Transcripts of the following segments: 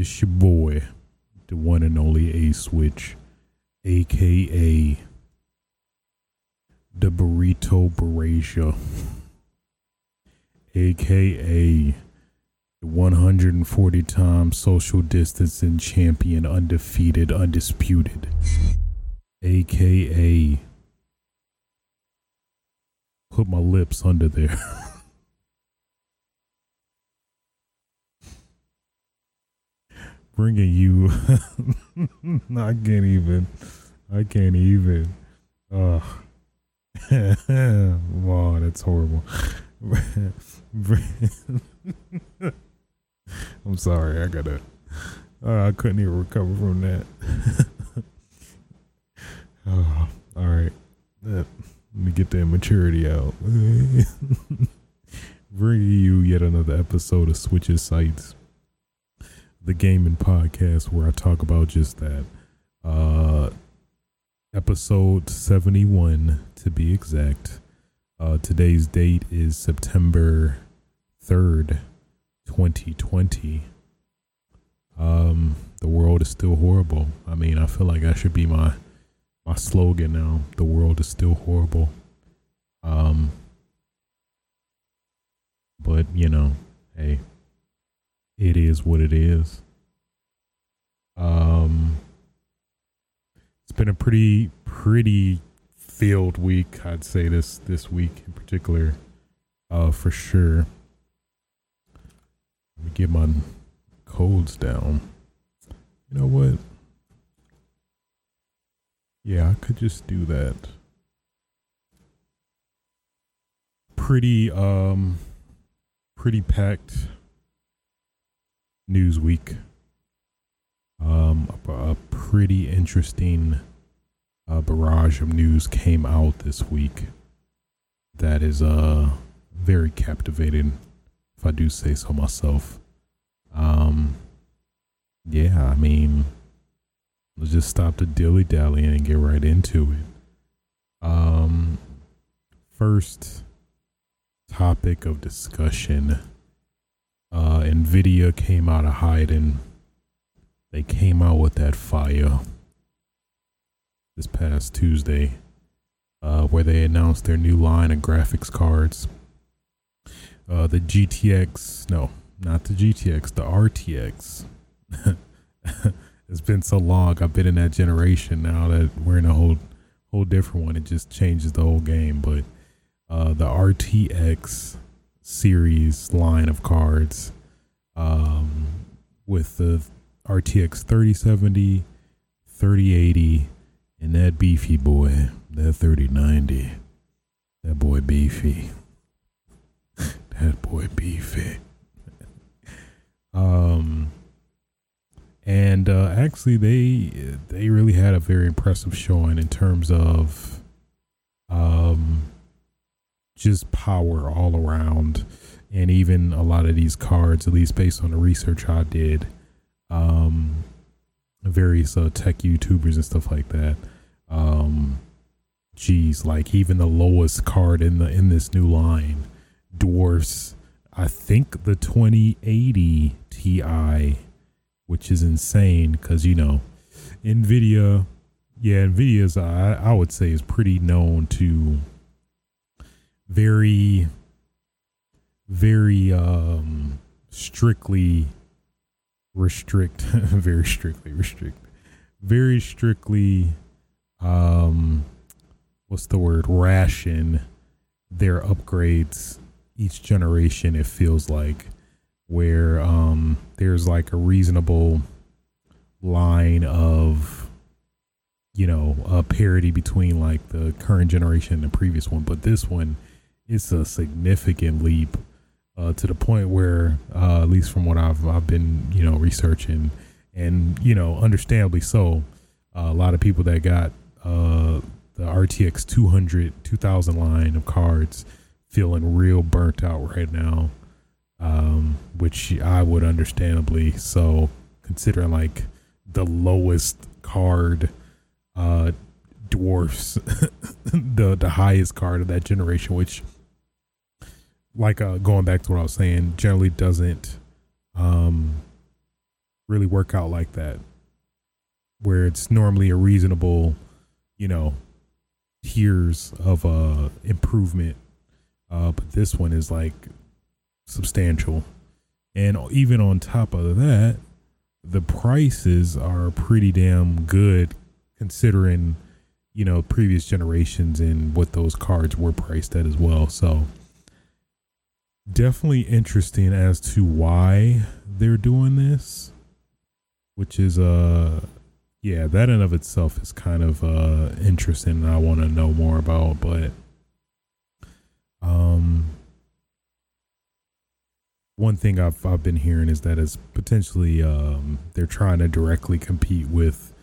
It's your boy, the one and only A Switch, aka the Burrito Barasia, aka the 140 time social distancing champion, undefeated, undisputed, aka put my lips under there. bringing you. I can't even. I can't even. Ugh. wow, that's horrible. I'm sorry. I gotta. Uh, I couldn't even recover from that. oh, all right. Let me get that maturity out. Bringing you yet another episode of Switches Sites the gaming podcast where I talk about just that. Uh, episode 71 to be exact. Uh, today's date is September 3rd, 2020. Um, the world is still horrible. I mean, I feel like that should be my my slogan now. The world is still horrible. Um, but you know, hey, it is what it is. Um, it's been a pretty pretty filled week, I'd say this this week in particular, uh, for sure. Let me get my codes down. You know what? Yeah, I could just do that. Pretty um pretty packed news week. Um, a, a pretty interesting uh, barrage of news came out this week that is uh very captivating, if I do say so myself. Um, yeah, I mean, let's just stop the dilly dallying and get right into it. Um, first topic of discussion uh, Nvidia came out of hiding. They came out with that fire this past Tuesday, uh, where they announced their new line of graphics cards. Uh, the GTX, no, not the GTX, the RTX. it's been so long. I've been in that generation now that we're in a whole whole different one. It just changes the whole game. But uh, the RTX series line of cards um, with the RTX 3070, 3080, and that beefy boy, that 3090. That boy beefy. that boy beefy. um and uh, actually they they really had a very impressive showing in terms of um just power all around. And even a lot of these cards, at least based on the research I did, um, various uh, tech YouTubers and stuff like that. Um, geez, like even the lowest card in the in this new line dwarfs, I think the 2080 Ti, which is insane because you know, Nvidia, yeah, Nvidia's I I would say is pretty known to very very um strictly restrict very strictly restrict very strictly um what's the word? Ration their upgrades each generation it feels like where um there's like a reasonable line of you know a parity between like the current generation and the previous one. But this one it's a significant leap uh, to the point where, uh, at least from what I've I've been you know researching, and you know understandably so, uh, a lot of people that got uh, the RTX 200 2000 line of cards feeling real burnt out right now, um, which I would understandably so considering like the lowest card uh, dwarfs the the highest card of that generation, which like uh, going back to what I was saying, generally doesn't um, really work out like that, where it's normally a reasonable, you know, tiers of uh improvement, uh, but this one is like substantial, and even on top of that, the prices are pretty damn good considering you know previous generations and what those cards were priced at as well. So definitely interesting as to why they're doing this which is uh yeah that in of itself is kind of uh interesting and i want to know more about but um one thing I've I've been hearing is that it's potentially um, they're trying to directly compete with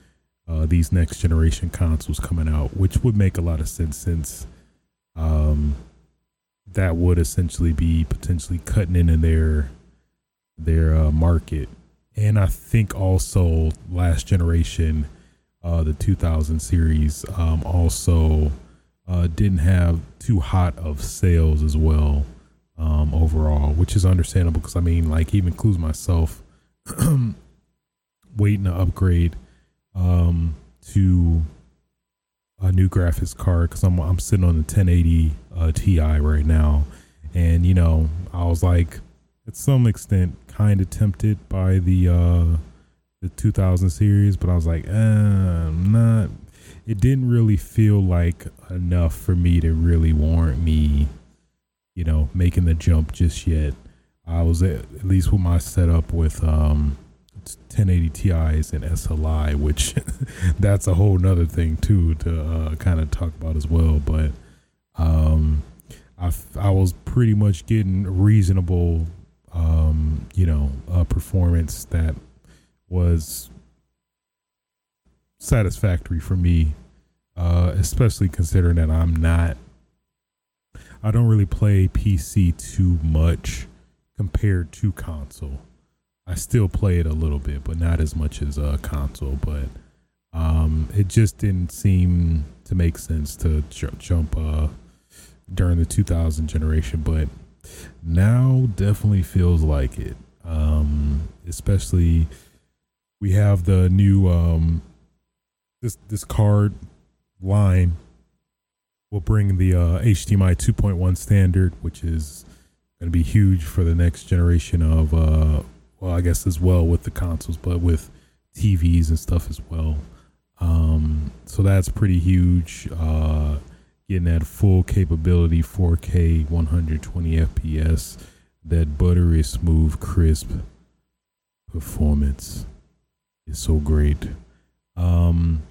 uh, these next generation consoles coming out, which would make a lot of sense since um, that would essentially be potentially cutting into their their uh, market. And I think also last generation, uh, the 2000 series, um, also uh, didn't have too hot of sales as well um, overall, which is understandable because I mean, like, even includes myself waiting to upgrade um, to a new graphics card because I'm I'm sitting on the 1080 uh, Ti right now, and you know, I was like, at some extent, kind of tempted by the uh, the 2000 series, but I was like, eh, I'm not. It didn't really feel like enough for me to really warrant me you know, making the jump just yet. I was at, at least with my setup with um, 1080 Ti's and SLI, which that's a whole nother thing too to uh, kind of talk about as well. But um, I, I was pretty much getting reasonable, um, you know, uh, performance that was satisfactory for me, uh, especially considering that I'm not I don't really play PC too much compared to console. I still play it a little bit, but not as much as a console. But um, it just didn't seem to make sense to j- jump uh, during the 2000 generation. But now definitely feels like it. Um, especially we have the new um, this this card line will bring the uh, HDMI 2.1 standard, which is going to be huge for the next generation of, uh, well, I guess as well with the consoles, but with TVs and stuff as well. Um, so that's pretty huge. Uh, getting that full capability 4K 120 FPS, that buttery smooth, crisp performance is so great. Um,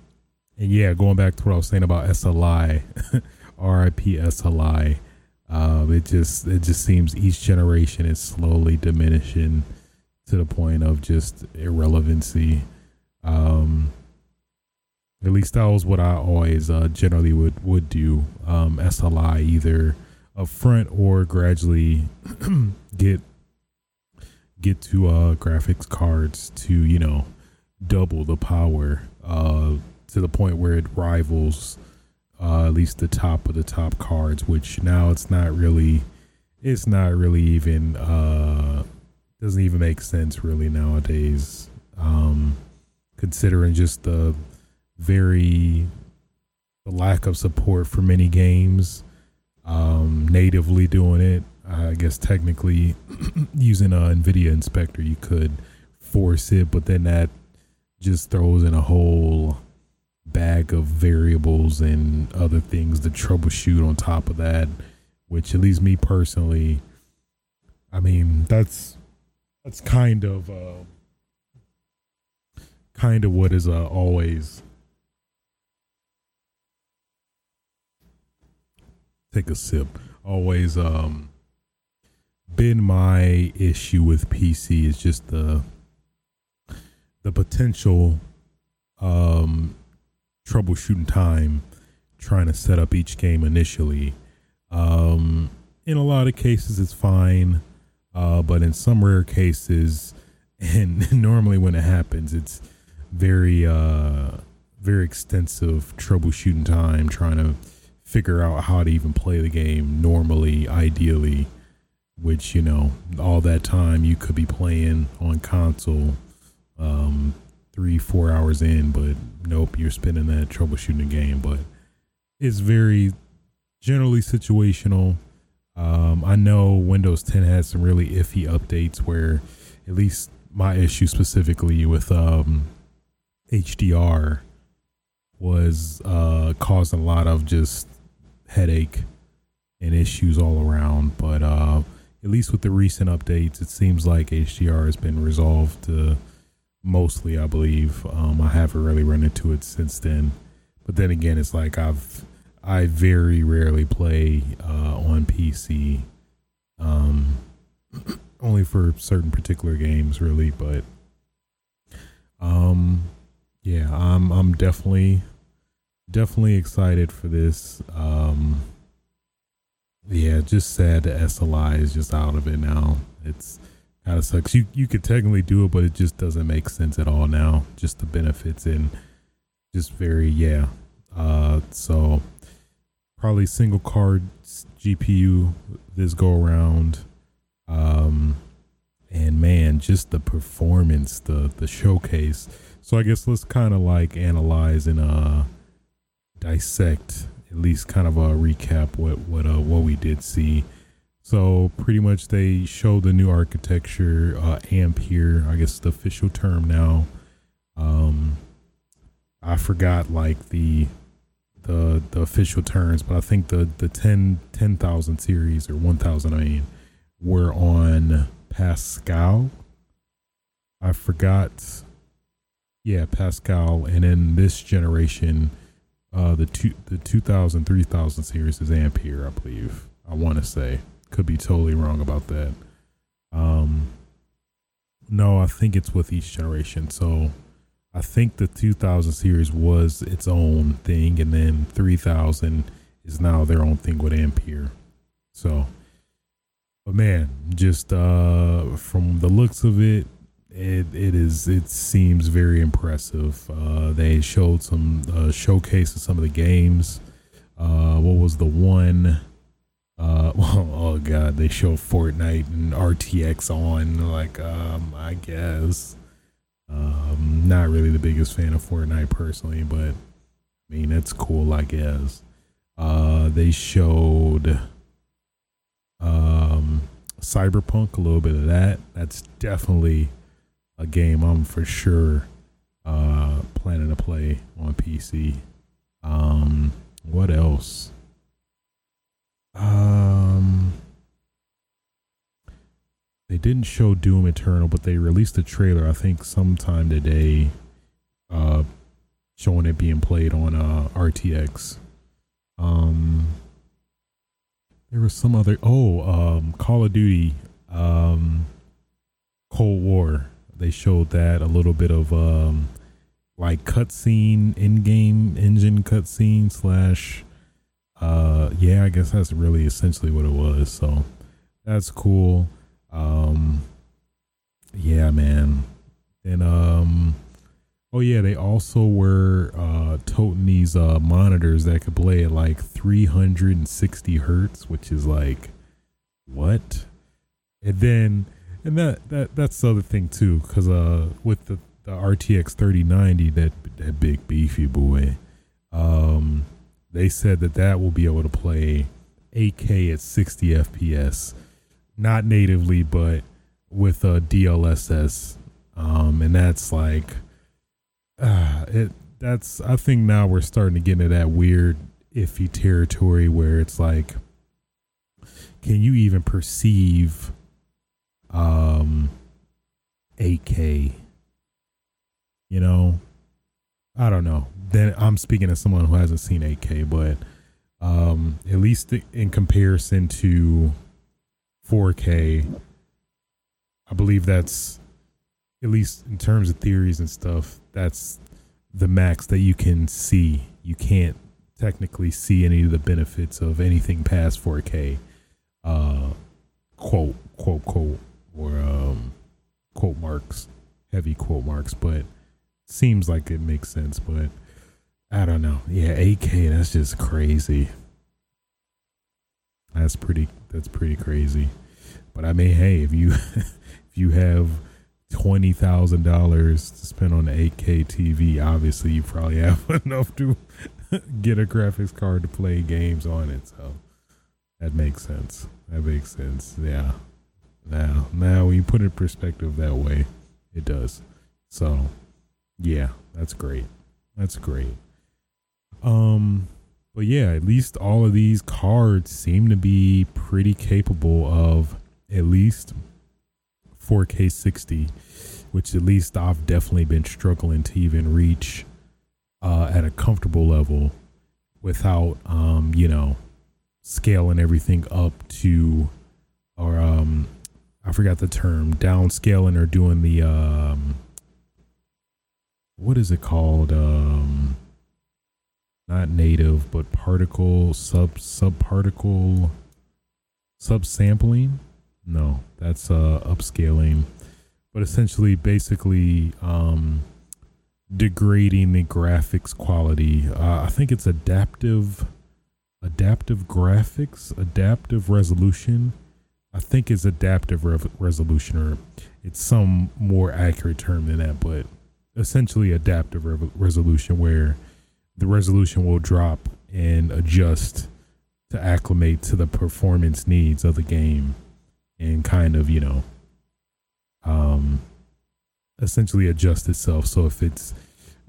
and yeah, going back to what I was saying about SLI, RIP SLI. Um, it just it just seems each generation is slowly diminishing to the point of just irrelevancy. Um, at least that was what I always uh, generally would would do. Um, SLI either up front or gradually get get to uh, graphics cards to you know double the power uh, to the point where it rivals uh, at least the top of the top cards, which now it's not really, it's not really even, uh, doesn't even make sense really nowadays. Um, considering just the very the lack of support for many games, um, natively doing it. I guess technically using a NVIDIA inspector, you could force it, but then that just throws in a whole bag of variables and other things to troubleshoot on top of that, which at least me personally, I mean, that's that's kind of uh, kind of what is uh, always take a sip. Always um been my issue with PC is just the the potential um troubleshooting time trying to set up each game initially. Um, in a lot of cases, it's fine, uh, but in some rare cases, and normally when it happens, it's very, uh, very extensive troubleshooting time trying to figure out how to even play the game normally, ideally. which you know all that time you could be playing on console um, three four hours in but nope you're spending that troubleshooting the game but it's very generally situational um, i know windows 10 has some really iffy updates where at least my issue specifically with um, hdr was uh, causing a lot of just headache and issues all around but uh, at least with the recent updates, it seems like HDR has been resolved mostly. I believe um, I haven't really run into it since then. But then again, it's like I've I very rarely play uh, on PC, um, only for certain particular games, really. But um, yeah, I'm I'm definitely definitely excited for this. Um, yeah, just sad that SLI is just out of it now. It's kind of sucks. You you could technically do it, but it just doesn't make sense at all now. Just the benefits and just very yeah. Uh, so probably single card GPU this go around. Um, and man, just the performance, the the showcase. So I guess let's kind of like analyze and uh dissect at least kind of a recap what what uh what we did see. So pretty much they showed the new architecture, uh, Ampere. I guess the official term now. Um, I forgot like the the the official terms, but I think the the 10 10,000 series or 1000 I mean were on Pascal. I forgot yeah, Pascal and in this generation uh, the two the 2000 3000 series is Ampere, I believe. I want to say could be totally wrong about that. Um, no, I think it's with each generation. So I think the 2000 series was its own thing, and then 3000 is now their own thing with Ampere. So, but man, just uh, from the looks of it, it it is it seems very impressive. Uh, they showed some uh, showcase of some of the games. Uh, what was the one? Uh, well, oh god, they showed Fortnite and RTX on. Like, um, I guess. Um, not really the biggest fan of Fortnite personally, but I mean it's cool. I guess. Uh, they showed um Cyberpunk, a little bit of that. That's definitely a game I'm for sure uh, planning to play on PC. Um, what else? Um, they didn't show Doom Eternal, but they released a trailer. I think sometime today, uh, showing it being played on uh, RTX. Um, there was some other. Oh, um, Call of Duty. Um, Cold War they showed that a little bit of um like cutscene in-game engine cutscene slash uh yeah i guess that's really essentially what it was so that's cool um yeah man. And um oh yeah they also were uh toting these uh monitors that could play at like 360 hertz which is like what? And then and that that that's the other thing too, because uh, with the, the RTX 3090, that that big beefy boy, um, they said that that will be able to play 8K at 60 FPS, not natively, but with a DLSS, um, and that's like, uh, it. That's I think now we're starting to get into that weird iffy territory where it's like, can you even perceive? um 8K. You know, I don't know. Then I'm speaking as someone who hasn't seen 8K, but um at least in comparison to 4K, I believe that's at least in terms of theories and stuff, that's the max that you can see. You can't technically see any of the benefits of anything past 4K. Uh, quote, quote, quote, or um, quote marks, heavy quote marks, but seems like it makes sense. But I don't know. Yeah, 8K. That's just crazy. That's pretty. That's pretty crazy. But I mean, hey, if you if you have twenty thousand dollars to spend on an 8K TV, obviously you probably have enough to get a graphics card to play games on it. So that makes sense. That makes sense. Yeah. Now, now when you put it in perspective that way, it does. So, yeah, that's great. That's great. Um, but yeah, at least all of these cards seem to be pretty capable of at least 4K 60, which at least I've definitely been struggling to even reach uh, at a comfortable level without, um, you know, scaling everything up to, or um, I forgot the term, downscaling or doing the um, what is it called? Um, not native, but particle sub subparticle subsampling. No, that's uh upscaling, but essentially, basically, um, degrading the graphics quality. Uh, I think it's adaptive, adaptive graphics, adaptive resolution. I think it's adaptive re- resolution, or it's some more accurate term than that, but essentially adaptive re- resolution, where the resolution will drop and adjust to acclimate to the performance needs of the game and kind of, you know, um, essentially adjust itself. So if it's,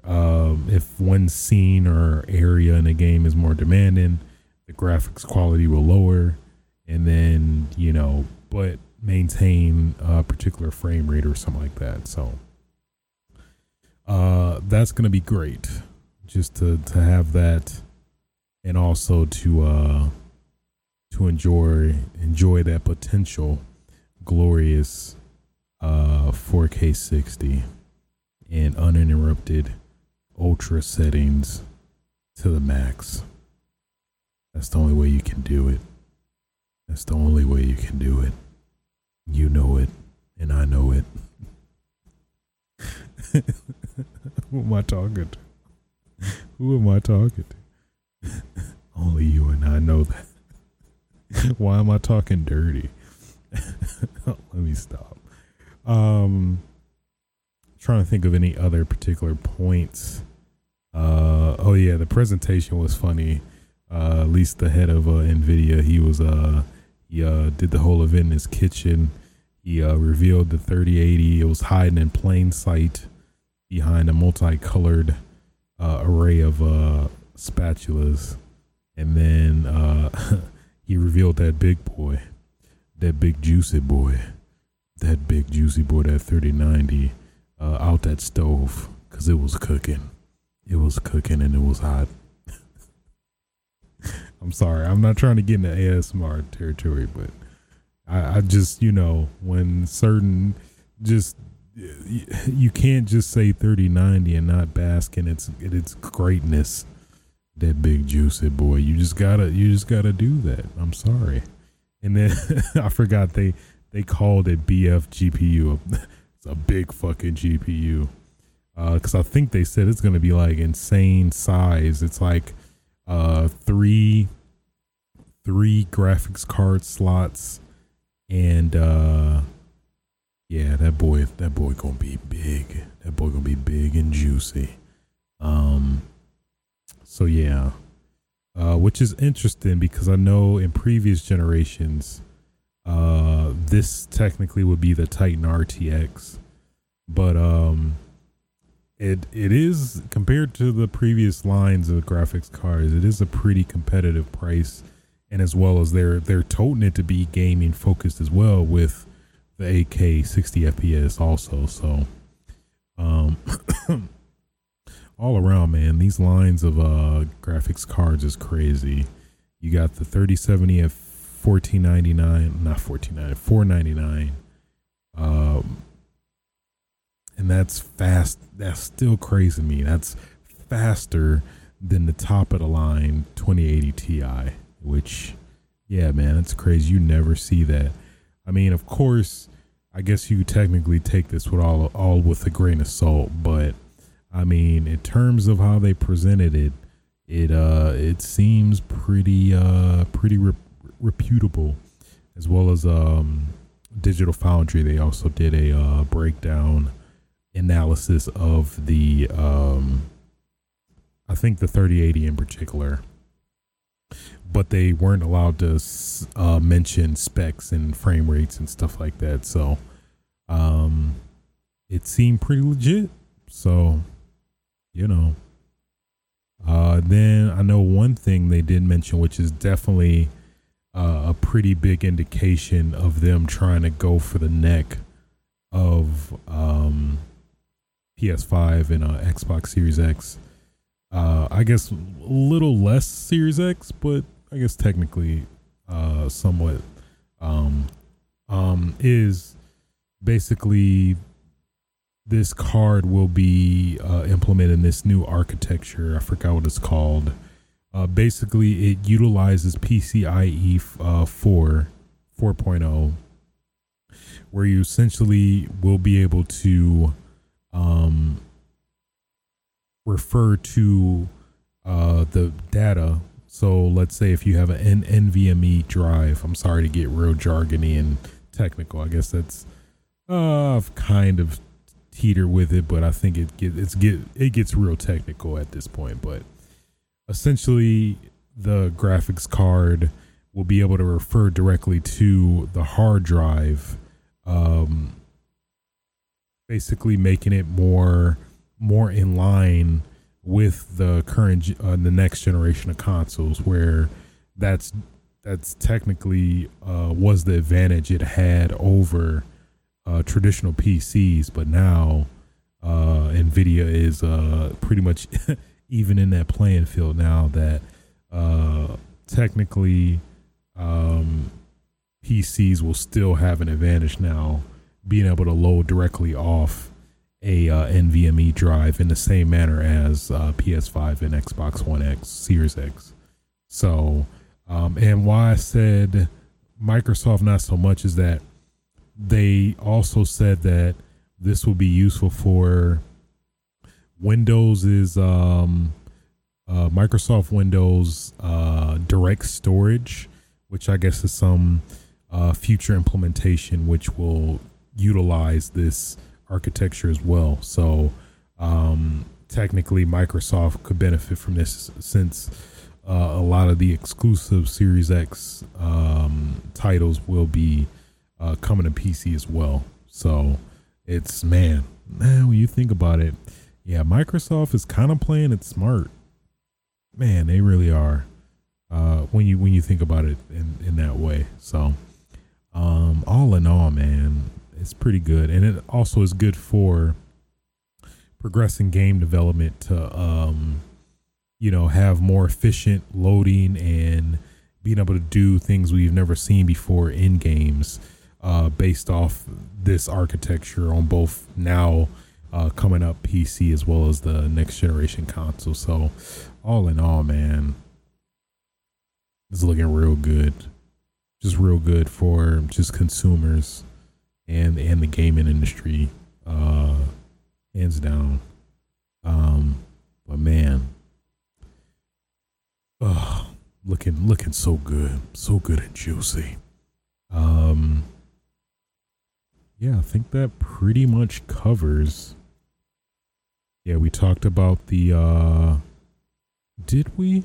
um, if one scene or area in a game is more demanding, the graphics quality will lower and then, you know, but maintain a particular frame rate or something like that. So, uh, that's going to be great just to to have that and also to uh to enjoy enjoy that potential glorious uh 4K 60 and uninterrupted ultra settings to the max. That's the only way you can do it. That's the only way you can do it. You know it, and I know it. Who am I talking to? Who am I talking to? Only you and I know that. Why am I talking dirty? Let me stop. Um, trying to think of any other particular points. Uh, oh yeah, the presentation was funny. Uh, at least the head of uh, Nvidia, he was uh, he uh, did the whole event in his kitchen. He uh, revealed the 3080. It was hiding in plain sight behind a multicolored uh, array of uh, spatulas, and then uh, he revealed that big boy, that big juicy boy, that big juicy boy, that thirty ninety, uh, out that stove because it was cooking. It was cooking and it was hot. I'm sorry, I'm not trying to get into ASMR territory, but I, I just you know when certain just you can't just say 3090 and not bask in its in its greatness. That big juicy boy. You just gotta you just gotta do that. I'm sorry. And then i forgot they they called it bf gpu it's a big fucking gpu because uh, i think they said it's gonna be like insane size. It's like uh three three graphics card slots and uh yeah, that boy, that boy gonna be big. That boy gonna be big and juicy. Um, so yeah, uh, which is interesting because I know in previous generations, uh, this technically would be the Titan RTX, but um, it it is compared to the previous lines of graphics cards, it is a pretty competitive price, and as well as they're they're toting it to be gaming focused as well with the 8K 60 FPS also. So, um, all around, man, these lines of uh graphics cards is crazy. You got the 3070 at 1499, not 1499, 499. Um, and that's fast. That's still crazy to me. That's faster than the top of the line 2080 Ti, which, yeah, man, it's crazy. You never see that. I mean, of course, I guess you technically take this with all all with a grain of salt, but I mean, in terms of how they presented it, it uh it seems pretty uh pretty re- reputable, as well as um Digital Foundry, they also did a uh, breakdown analysis of the, um, I think the 3080 in particular, but they weren't allowed to uh, mention specs and frame rates and stuff like that. So, um, it seemed pretty legit. So, you know. Uh, then I know one thing they did mention, which is definitely uh, a pretty big indication of them trying to go for the neck of um, PS5 and uh, Xbox Series X. Uh, I guess a little less Series X, but I guess technically uh, somewhat um, um, is basically this card will be uh, implemented in this new architecture. I forgot what it's called. Uh, basically, it utilizes PCIe uh, 4 4.0, where you essentially will be able to um, refer to uh, the data. So, let's say if you have an NVMe drive, I'm sorry to get real jargony and technical. I guess that's uh, kind of teeter with it, but I think it get it's get it gets real technical at this point. But essentially, the graphics card will be able to refer directly to the hard drive, um, basically making it more more in line with the current uh, the next generation of consoles, where that's that's technically uh, was the advantage it had over uh, traditional PCs, but now uh, Nvidia is uh, pretty much even in that playing field now that uh, technically um, PCs will still have an advantage now, being able to load directly off a uh, NVMe drive in the same manner as uh, PS5 and Xbox One X, Series X. So, um, and why I said Microsoft not so much is that they also said that this will be useful for Windows is um, uh, Microsoft Windows uh, Direct Storage, which I guess is some uh, future implementation which will utilize this architecture as well. So um, technically, Microsoft could benefit from this since uh, a lot of the exclusive Series X um, titles will be uh, coming to PC as well. So it's man, man, when you think about it, yeah, Microsoft is kind of playing it smart. Man, they really are. Uh, when you when you think about it in in that way, so um, all in all, man, it's pretty good, and it also is good for progressing game development to um, you know have more efficient loading and being able to do things we've never seen before in games uh, based off this architecture on both now uh, coming up PC as well as the next generation console. So, all in all, man, it's looking real good. Just real good for just consumers and and the gaming industry, uh, hands down. Um, but man, oh, looking looking so good, so good and juicy. Um, yeah, I think that pretty much covers. Yeah, we talked about the. uh Did we?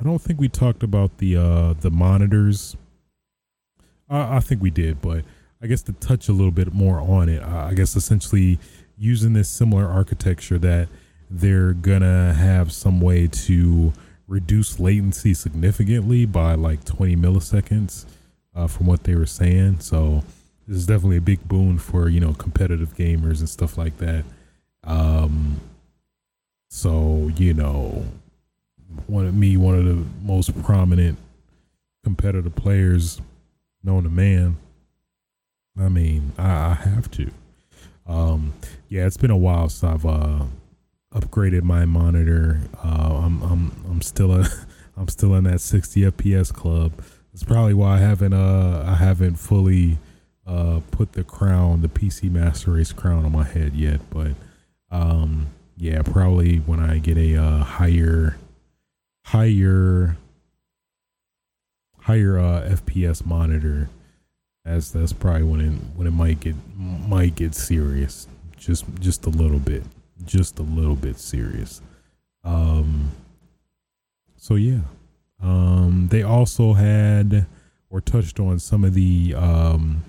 I don't think we talked about the uh the monitors. I, I think we did, but I guess to touch a little bit more on it, I guess essentially using this similar architecture that they're gonna have some way to reduce latency significantly by like 20 milliseconds uh, from what they were saying. So this is definitely a big boon for you know competitive gamers and stuff like that. Um, so you know, one of me, one of the most prominent competitive players known to man. I mean, I, I have to. Um, yeah, it's been a while since I've uh, upgraded my monitor. Uh, I'm I'm I'm still a I'm still in that 60 FPS club. That's probably why I haven't uh I haven't fully uh, put the crown, the PC Master Race crown on my head yet, but um, yeah, probably when I get a uh, higher, higher, higher uh, FPS monitor, As that's probably when it when it might get might get serious. Just just a little bit. Just a little bit serious. Um so yeah. Um they also had or touched on some of the um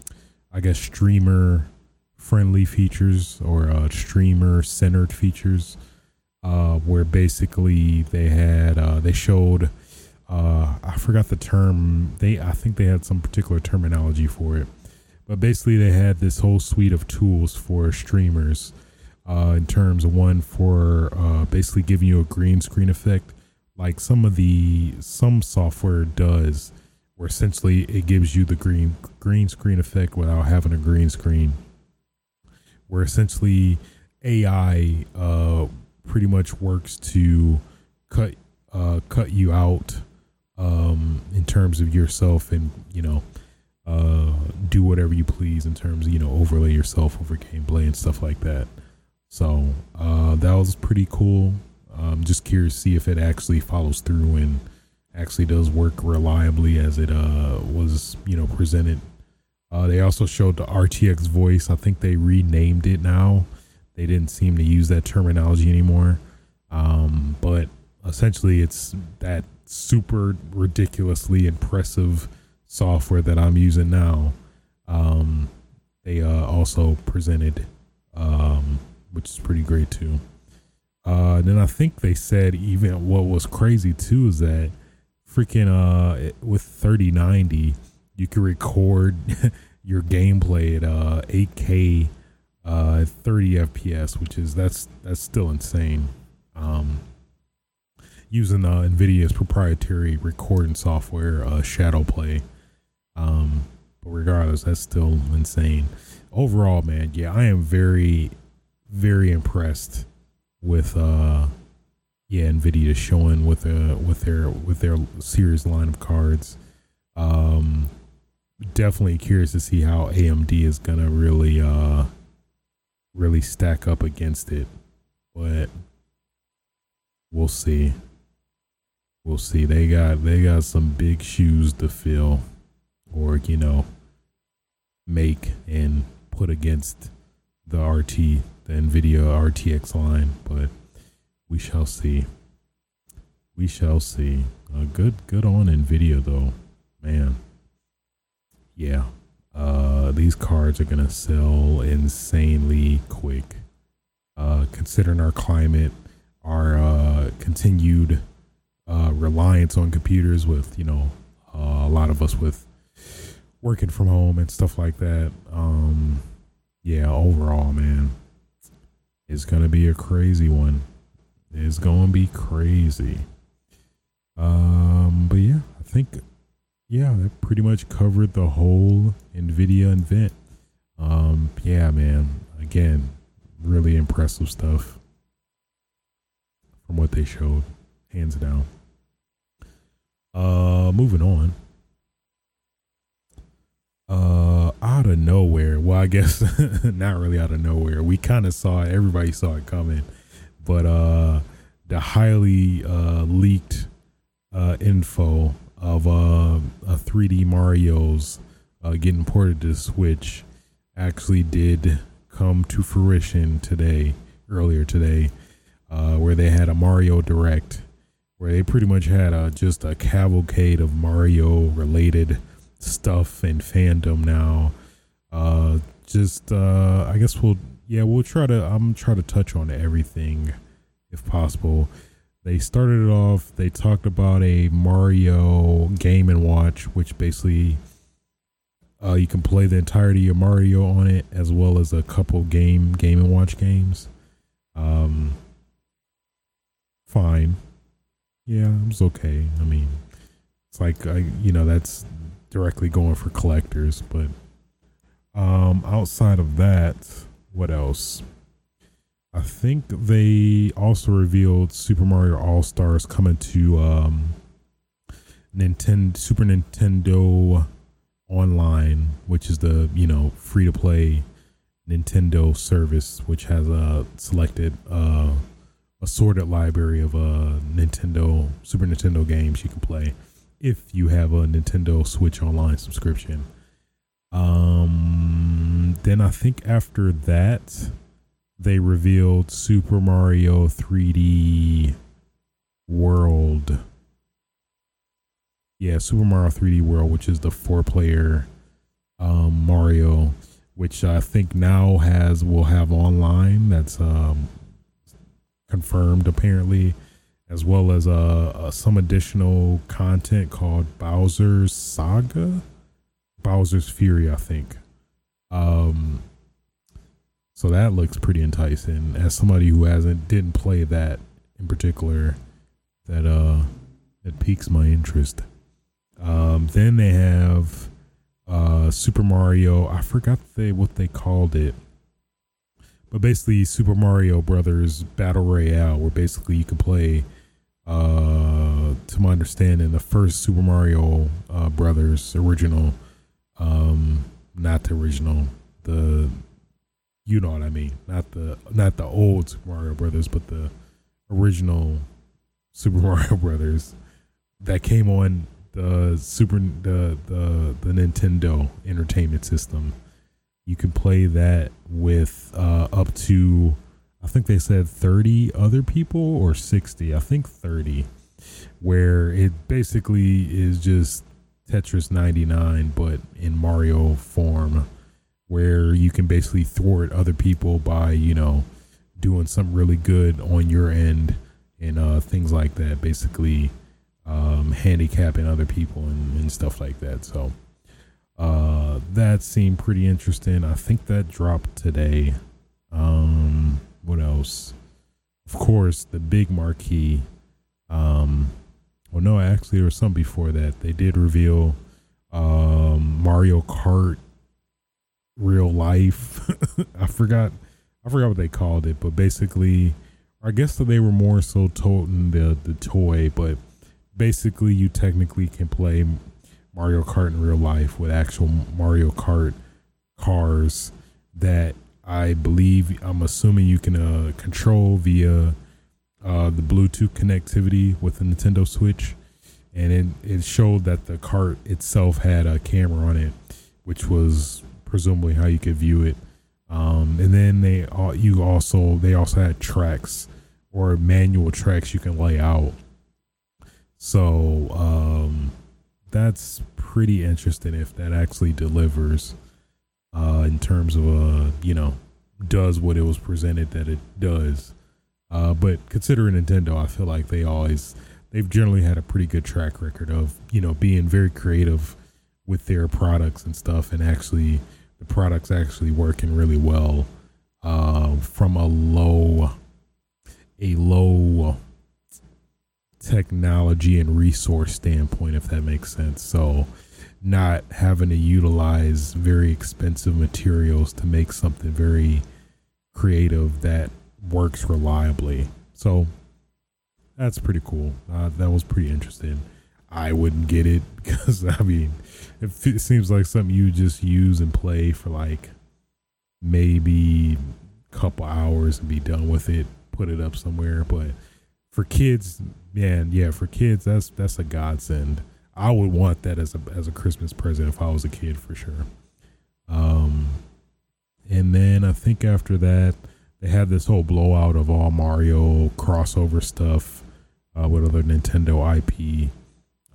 I guess streamer friendly features or uh, streamer centered features uh, where basically they had uh, they showed uh, I forgot the term. They I think they had some particular terminology for it, but basically they had this whole suite of tools for streamers uh, in terms of one for uh, basically giving you a green screen effect like some of the some software does where essentially it gives you the green green screen effect without having a green screen. Where essentially AI uh, pretty much works to cut uh, cut you out um, in terms of yourself and you know uh, do whatever you please in terms of you know overlay yourself over gameplay and stuff like that. So uh, that was pretty cool. I'm just curious to see if it actually follows through and actually does work reliably as it uh, was you know presented. Uh, they also showed the RTX voice. I think they renamed it now they didn't seem to use that terminology anymore. Um, but essentially, it's that super ridiculously impressive software that I'm using now. Um, they uh, also presented, um, which is pretty great too. Uh, then I think they said even what was crazy too is that freaking uh with 3090 you can record your gameplay at uh 8K uh, 30 FPS, which is that's that's still insane. Um, using uh, NVIDIA's proprietary recording software, uh, ShadowPlay. Um, but regardless, that's still insane. Overall, man, yeah, I am very, very impressed with uh, yeah, NVIDIA showing with uh with their with their series line of cards. Um, definitely curious to see how AMD is gonna really uh really stack up against it, but we'll see. We'll see. They got they got some big shoes to fill, or you know, make and put against the RT, the Nvidia RTX line. But we shall see. We shall see. Uh, good, good on Nvidia though, man. Yeah, uh, these cards are gonna sell insanely quick. Uh, considering our climate, our uh, continued uh, reliance on computers, with you know uh, a lot of us with working from home and stuff like that. Um, yeah, overall, man, it's gonna be a crazy one. It's gonna be crazy. Um, but yeah, I think yeah, that pretty much covered the whole NVIDIA event. Um, yeah, man. Again, really impressive stuff from what they showed, hands down. Uh, moving on. Uh, out of nowhere. Well, I guess not really out of nowhere. We kind of saw it. Everybody saw it coming, but uh, the highly uh leaked uh info of uh, a 3D Mario's uh, getting ported to Switch actually did come to fruition today, earlier today, uh, where they had a Mario Direct, where they pretty much had a, just a cavalcade of Mario related stuff and fandom now. Uh, just, uh, I guess we'll, yeah, we'll try to, I'm try to touch on everything if possible. They started it off. They talked about a Mario Game and Watch, which basically uh, you can play the entirety of Mario on it, as well as a couple game Game and Watch games. Um, fine, yeah, it's okay. I mean, it's like I, you know, that's directly going for collectors, but um, outside of that, what else? I think they also revealed Super Mario All Stars coming to um, Nintendo Super Nintendo Online, which is the you know free to play Nintendo service, which has a selected uh, assorted library of uh, Nintendo Super Nintendo games you can play if you have a Nintendo Switch Online subscription. Um, then I think after that, they revealed Super Mario 3D World. Yeah, Super Mario 3D World, which is the four player um, Mario, which I think now has will have online. That's um, confirmed apparently, as well as uh, uh, some additional content called Bowser's Saga, Bowser's Fury, I think. Um, so that looks pretty enticing. As somebody who hasn't didn't play that in particular, that uh that piques my interest. Um, then they have uh, Super Mario. I forgot they what they called it, but basically Super Mario Brothers Battle Royale, where basically you can play. Uh, to my understanding, the first Super Mario uh, Brothers original, um, not the original, the you know what I mean, not the not the old Super Mario Brothers, but the original Super Mario Brothers that came on the Super the the the Nintendo Entertainment System. You can play that with uh, up to I think they said 30 other people or 60. I think 30 where it basically is just Tetris 99 but in Mario form where you can basically thwart other people by, you know, doing something really good on your end and uh, things like that. Basically, um, handicapping other people and, and, stuff like that. So uh, that seemed pretty interesting. I think that dropped today. Um, what else? Of course, the big marquee. Um, well, no, actually, there was some before that. They did reveal um, Mario Kart real life. I forgot. I forgot what they called it, but basically, I guess that they were more so toting the the toy, but basically you technically can play Mario Kart in real life with actual Mario Kart cars that I believe I'm assuming you can uh, control via uh, the Bluetooth connectivity with the Nintendo Switch, and it it showed that the cart itself had a camera on it, which was presumably how you could view it. Um, and then they you also they also had tracks or manual tracks you can lay out so um, that's pretty interesting if that actually delivers uh, in terms of uh, you know does what it was presented that it does. Uh, but considering Nintendo, I feel like they always they've generally had a pretty good track record of you know being very creative with their products and stuff, and actually the products actually working really well uh, from a low a low technology and resource standpoint, if that makes sense. So, not having to utilize very expensive materials to make something very creative that works reliably. So, that's pretty cool. Uh, that was pretty interesting. I wouldn't get it because, I mean, it seems like something you just use and play for like maybe a couple hours and be done with it, put it up somewhere. But for kids, man, yeah, for kids, that's that's a godsend. I would want that as a as a Christmas present if I was a kid for sure. Um, and then I think after that they had this whole blowout of all Mario crossover stuff uh, with other Nintendo IP,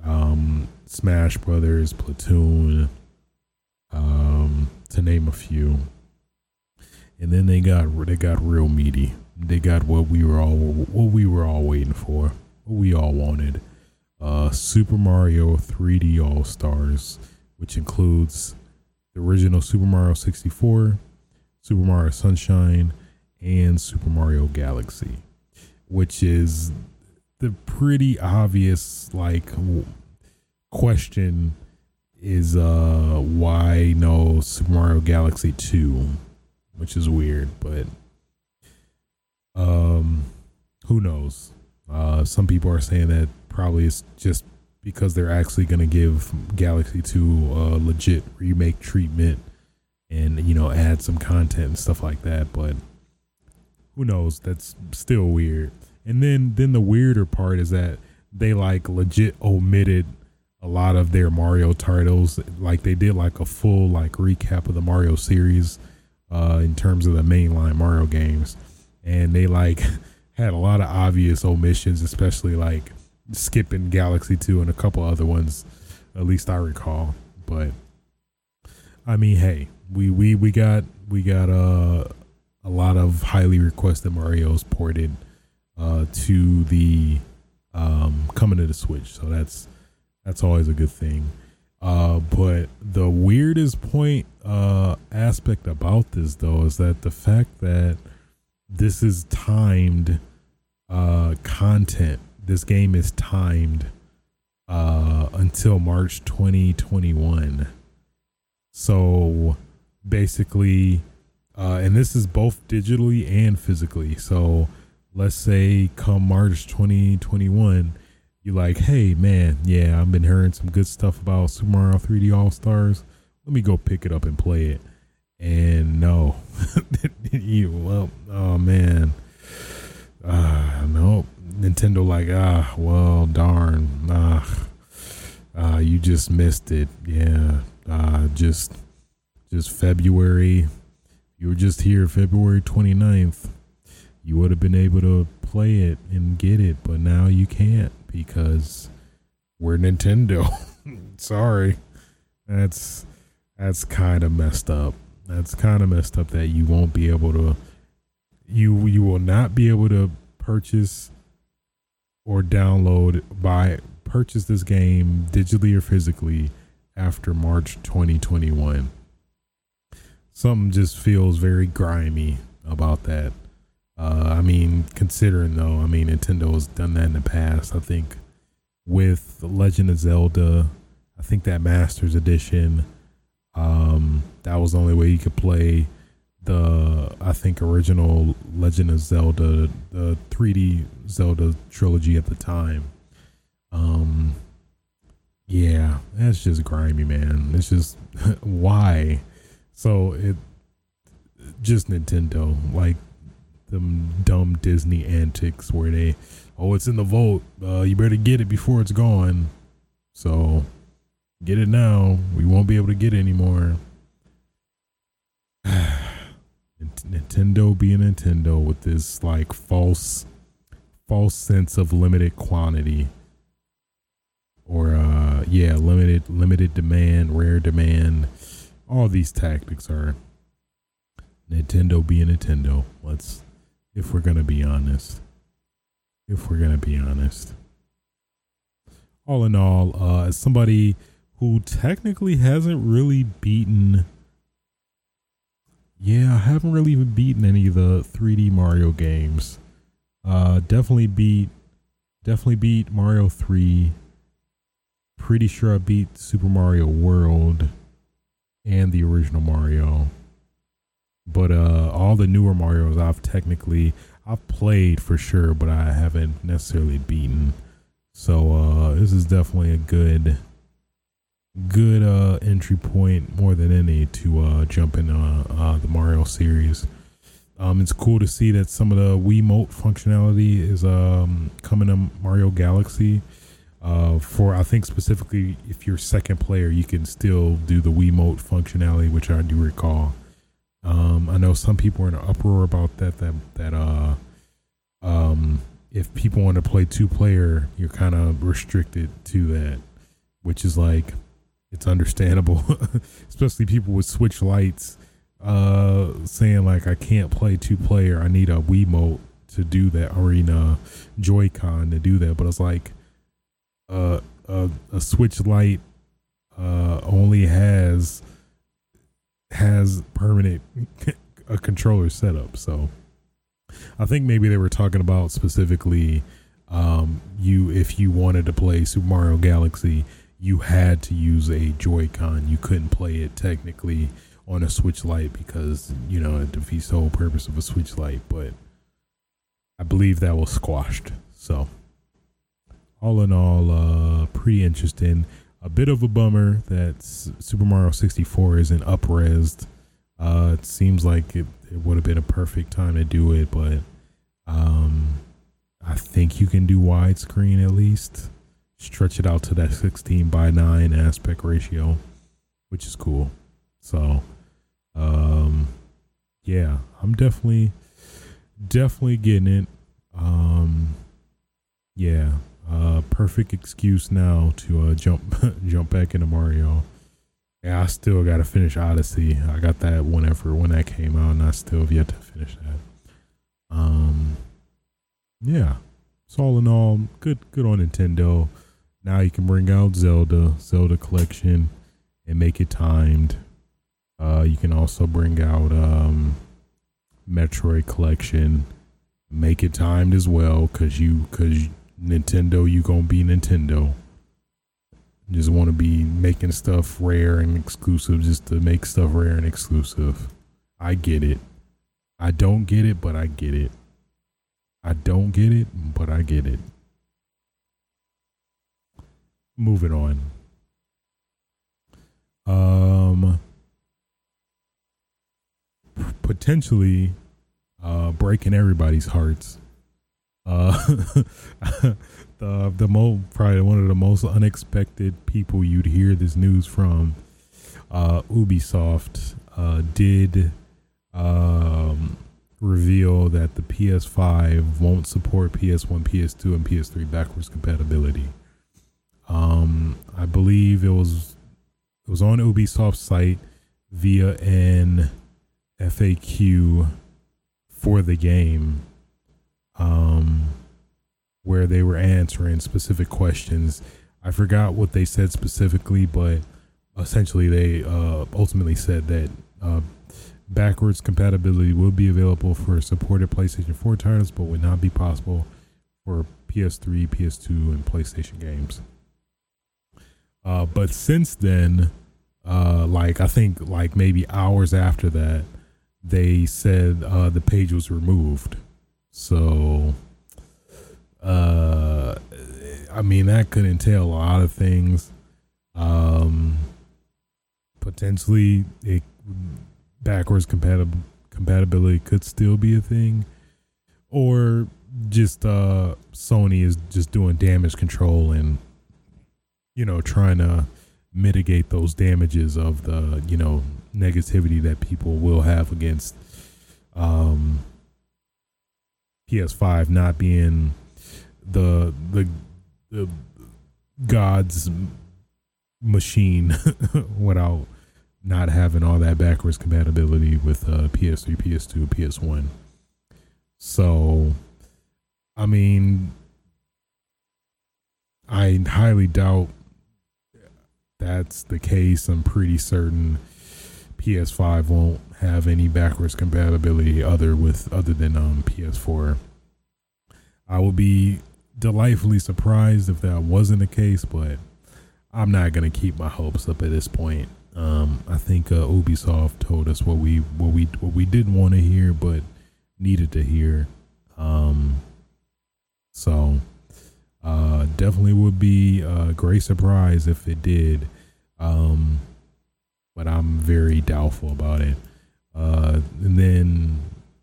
um, Smash Brothers, Splatoon, um, to name a few. And then they got they got real meaty. They got what we were all what we were all waiting for what we all wanted. Uh, Super Mario 3D All Stars, which includes the original Super Mario 64, Super Mario Sunshine, and Super Mario Galaxy, which is the pretty obvious like question is uh why no Super Mario Galaxy 2, which is weird, but um who knows? Uh, some people are saying that probably it's just because they're actually going to give Galaxy 2 a legit remake treatment and, you know, add some content and stuff like that. But who knows? That's still weird. And then, then the weirder part is that they like legit omitted a lot of their Mario titles. Like they did like a full like recap of the Mario series uh, in terms of the mainline Mario games, and they like had a lot of obvious omissions, especially like skipping Galaxy Two and a couple other ones, at least I recall. But I mean, hey, we we we got we got uh, a lot of highly requested Mario's ported uh, to the um, coming to the Switch, so that's that's always a good thing. Uh, but the weirdest point uh, aspect about this though is that the fact that this is timed uh, content. This game is timed uh, until March 2021. So basically, uh, and this is both digitally and physically. So let's say come March 2021 you're like, hey man, yeah, I've been hearing some good stuff about Super Mario 3D All Stars. Let me go pick it up and play it. And no, well, oh man, uh, no, Nintendo like ah, well, darn, ah, uh, you just missed it. Yeah, uh, just just February. You were just here February 29th. You would have been able to play it and get it, but now you can't because we're Nintendo. Sorry. That's that's kind of messed up. That's kind of messed up that you won't be able to you you will not be able to purchase or download buy purchase this game digitally or physically after March 2021. Something just feels very grimy about that. Uh, I mean, considering though, I mean, Nintendo has done that in the past. I think with the Legend of Zelda, I think that Masters Edition, um, that was the only way you could play the I think original Legend of Zelda, the 3D Zelda trilogy at the time. Um, yeah, that's just grimy, man. It's just why. So it just Nintendo like them dumb Disney antics where they, oh, it's in the vault. Uh, you better get it before it's gone. So get it now. We won't be able to get it anymore. Nintendo being Nintendo with this like false, false sense of limited quantity, or uh, yeah, limited limited demand, rare demand. All these tactics are Nintendo being Nintendo. Let's if we're going to be honest. If we're going to be honest. All in all, uh, as somebody who technically hasn't really beaten. Yeah, I haven't really even beaten any of the 3D Mario games. Uh, definitely beat. Definitely beat Mario 3. Pretty sure I beat Super Mario World and the original Mario. But uh, all the newer Mario's I've technically I've played for sure, but I haven't necessarily beaten. So uh, this is definitely a good good uh, entry point more than any to uh, jump in uh, uh, the Mario series. Um, it's cool to see that some of the Wiimote functionality is um, coming to Mario Galaxy. Uh, for I think specifically, if you're second player, you can still do the Wiimote functionality, which I do recall. Um, I know some people are in an uproar about that. That that uh, um, if people want to play two player, you're kind of restricted to that, which is like it's understandable, especially people with Switch Lites uh, saying like I can't play two player. I need a Wiimote to do that, or in a Joy-Con to do that. But it's like uh, a a Switch Lite uh, only has has permanent a controller setup. So I think maybe they were talking about specifically um, you if you wanted to play Super Mario Galaxy, you had to use a Joy-Con. You couldn't play it technically on a Switch Lite because you know it defeats the whole purpose of a Switch Lite. But I believe that was squashed. So all in all, uh, pretty interesting a bit of a bummer that Super Mario 64 isn't upresed. Uh, it seems like it, it would have been a perfect time to do it, but um, I think you can do widescreen at least. Stretch it out to that 16 by 9 aspect ratio, which is cool. So, um, yeah, I'm definitely, definitely getting it. Um, yeah, uh, perfect excuse now to uh, jump jump back into Mario. Yeah, I still got to finish Odyssey. I got that whenever when that came out, and I still have yet to finish that. Um, yeah. So all in all, good good on Nintendo. Now you can bring out Zelda, Zelda collection, and make it timed. Uh, you can also bring out um, Metroid collection, make it timed as well, cause you cause Nintendo, you gonna be Nintendo. Just want to be making stuff rare and exclusive just to make stuff rare and exclusive. I get it. I don't get it, but I get it. I don't get it, but I get it. Moving on. Um, potentially uh, breaking everybody's hearts. Uh, the the mo probably one of the most unexpected people you'd hear this news from. Uh, Ubisoft uh, did um, reveal that the PS5 won't support PS1, PS2, and PS3 backwards compatibility. Um, I believe it was it was on Ubisoft's site via an FAQ for the game, um, where they were answering specific questions. I forgot what they said specifically, but essentially they uh, ultimately said that uh, Backwards compatibility will be available for supported PlayStation 4 titles, but would not be possible for PS3, PS2, and PlayStation games. Uh, but since then, uh, like I think like maybe hours after that, they said uh, the page was removed. So, uh, I mean that could entail a lot of things. Um, potentially, it backwards compatible compatibility could still be a thing, or just uh, Sony is just doing damage control and you know trying to mitigate those damages of the you know negativity that people will have against um, PS5 not being the the the God's machine without not having all that backwards compatibility with uh, PS3, PS2, PS1. So, I mean, I highly doubt that's the case. I'm pretty certain PS5 won't have any backwards compatibility other with other than um, PS4. I would be delightfully surprised if that wasn't the case, but I'm not gonna keep my hopes up at this point. Um, I think uh, Ubisoft told us what we what we what we didn't want to hear, but needed to hear. Um, so uh, definitely would be a great surprise if it did. Um, but I'm very doubtful about it. Uh, and then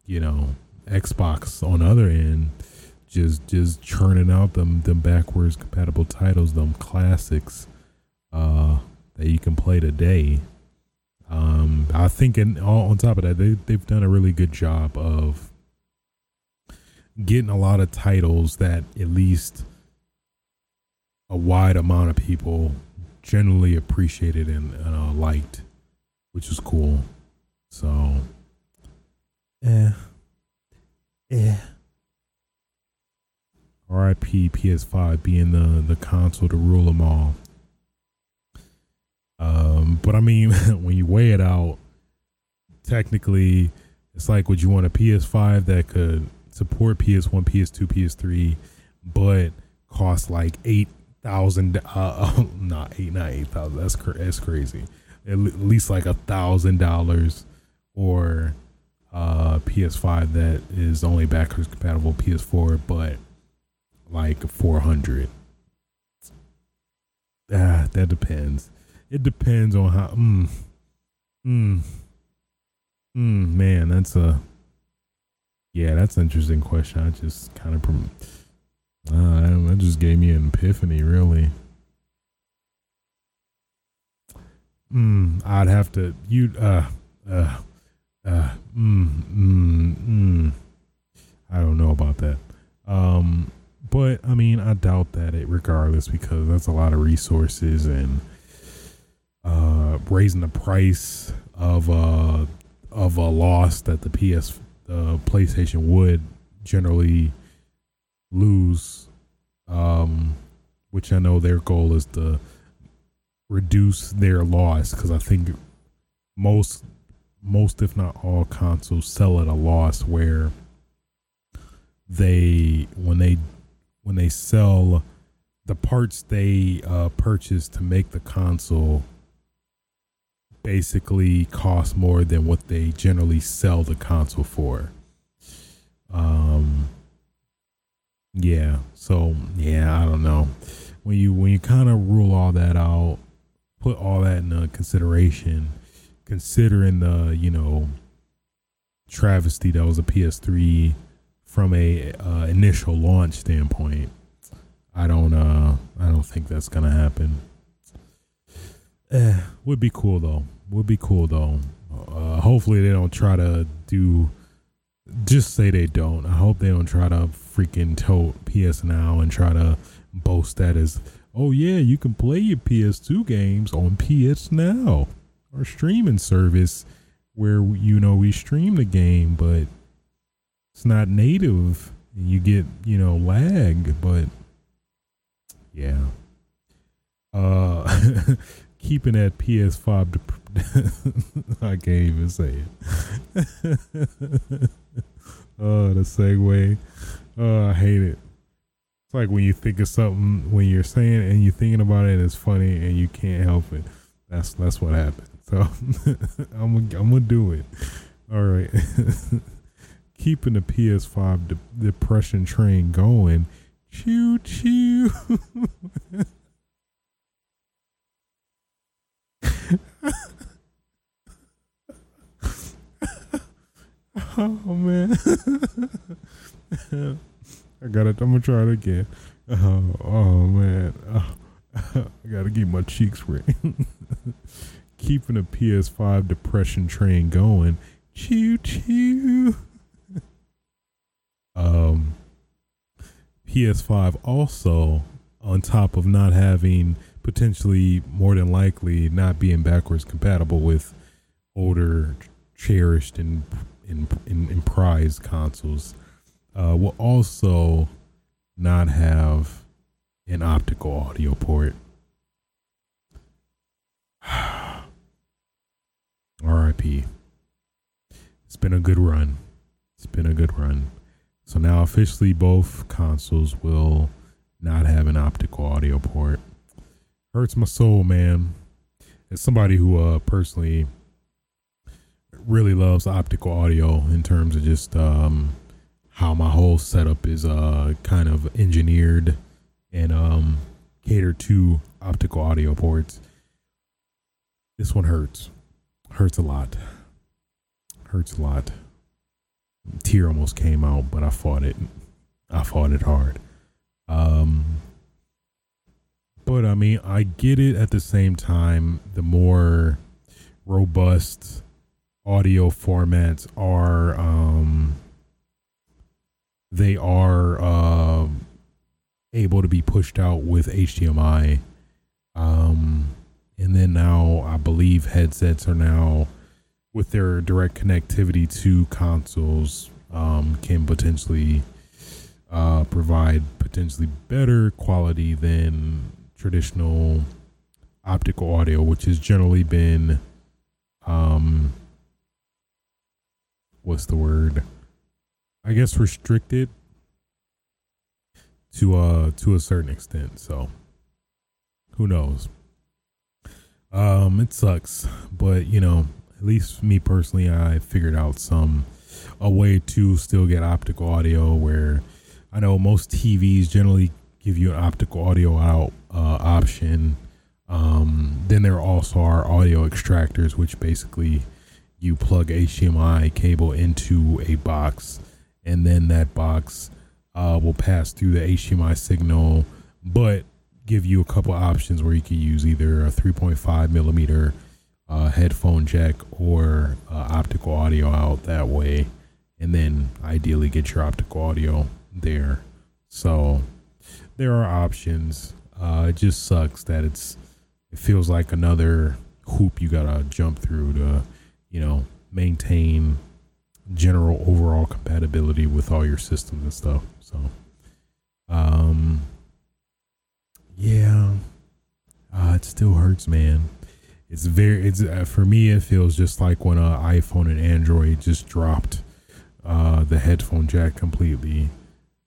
you know Xbox on the other end, just just churning out them them backwards compatible titles, them classics. Uh, that you can play today. Um, I think, and on top of that, they they've done a really good job of getting a lot of titles that at least a wide amount of people generally appreciated and, and uh, liked, which is cool. So, yeah, yeah. R.I.P. PS5 being the the console to rule them all. Um, but I mean, when you weigh it out, technically, it's like would you want a PS5 that could support PS1, PS2, PS3, but cost like eight thousand? Uh, not eight, not eight thousand. That's cr- that's crazy. At least like a thousand dollars, or uh, PS5 that is only backwards compatible PS4, but like four hundred. Ah, that depends. It depends on how. Mm, mm, mm, man, that's a. Yeah, that's an interesting question. I just kind of. Uh, that just gave me an epiphany, really. Mm, I'd have to you uh uh uh mm, mm, mm. I don't know about that. Um but I mean I doubt that it regardless because that's a lot of resources and uh raising the price of uh of a loss that the PS uh PlayStation would generally lose um which I know their goal is to reduce their loss because I think most most if not all consoles sell at a loss where they when they when they sell the parts they uh, purchase to make the console basically cost more than what they generally sell the console for. Um yeah, so yeah, I don't know. When you when you kind of rule all that out, put all that in consideration, considering the you know travesty that was a PS3 from a uh, initial launch standpoint. I don't uh I don't think that's gonna happen. Eh, would be cool though. Would be cool though. Uh, hopefully they don't try to do. Just say they don't. I hope they don't try to freaking tote PS Now and try to boast that as oh yeah, you can play your PS2 games on PS Now, our streaming service, where you know we stream the game, but it's not native. You get you know lag, but yeah. Uh, keeping that PS5. I can't even say it. oh, the segue. Oh, I hate it. It's like when you think of something when you're saying it and you're thinking about it, it's funny and you can't help it. That's that's what happened. So I'm I'm gonna do it. All right, keeping the PS5 de- depression train going. Choo choo. oh man. I got it. I'm gonna try it again. Oh, oh man, oh, I gotta keep my cheeks red. Keeping a PS5 depression train going. Choo choo. um, PS5 also, on top of not having potentially more than likely not being backwards compatible with older, cherished, and in prized consoles uh, will also not have an optical audio port. RIP. It's been a good run. It's been a good run. So now officially both consoles will not have an optical audio port. Hurts my soul, man. As somebody who uh personally really loves optical audio in terms of just um how my whole setup is uh kind of engineered and um catered to optical audio ports. This one hurts. Hurts a lot. Hurts a lot. Tear almost came out, but I fought it. I fought it hard. Um but I mean, I get it at the same time the more robust audio formats are um they are uh, able to be pushed out with HDMI. Um, and then now I believe headsets are now with their direct connectivity to consoles um, can potentially uh, provide potentially better quality than traditional optical audio, which has generally been um, what's the word? I guess restricted to uh to a certain extent. So who knows? Um, it sucks, but you know, at least me personally, I figured out some a way to still get optical audio where I know most TVs generally give you an optical audio out uh, option. Um, then there also are audio extractors, which basically you plug HDMI cable into a box and then that box uh, will pass through the HDMI signal, but give you a couple options where you can use either a 3.5 millimeter uh, headphone jack or uh, optical audio out that way, and then ideally get your optical audio there. So there are options. Uh, it just sucks that it's it feels like another hoop you gotta jump through to, you know, maintain general overall compatibility with all your systems and stuff. So, um, yeah, uh, it still hurts, man. It's very, it's uh, for me. It feels just like when uh, iPhone and Android just dropped uh, the headphone jack completely.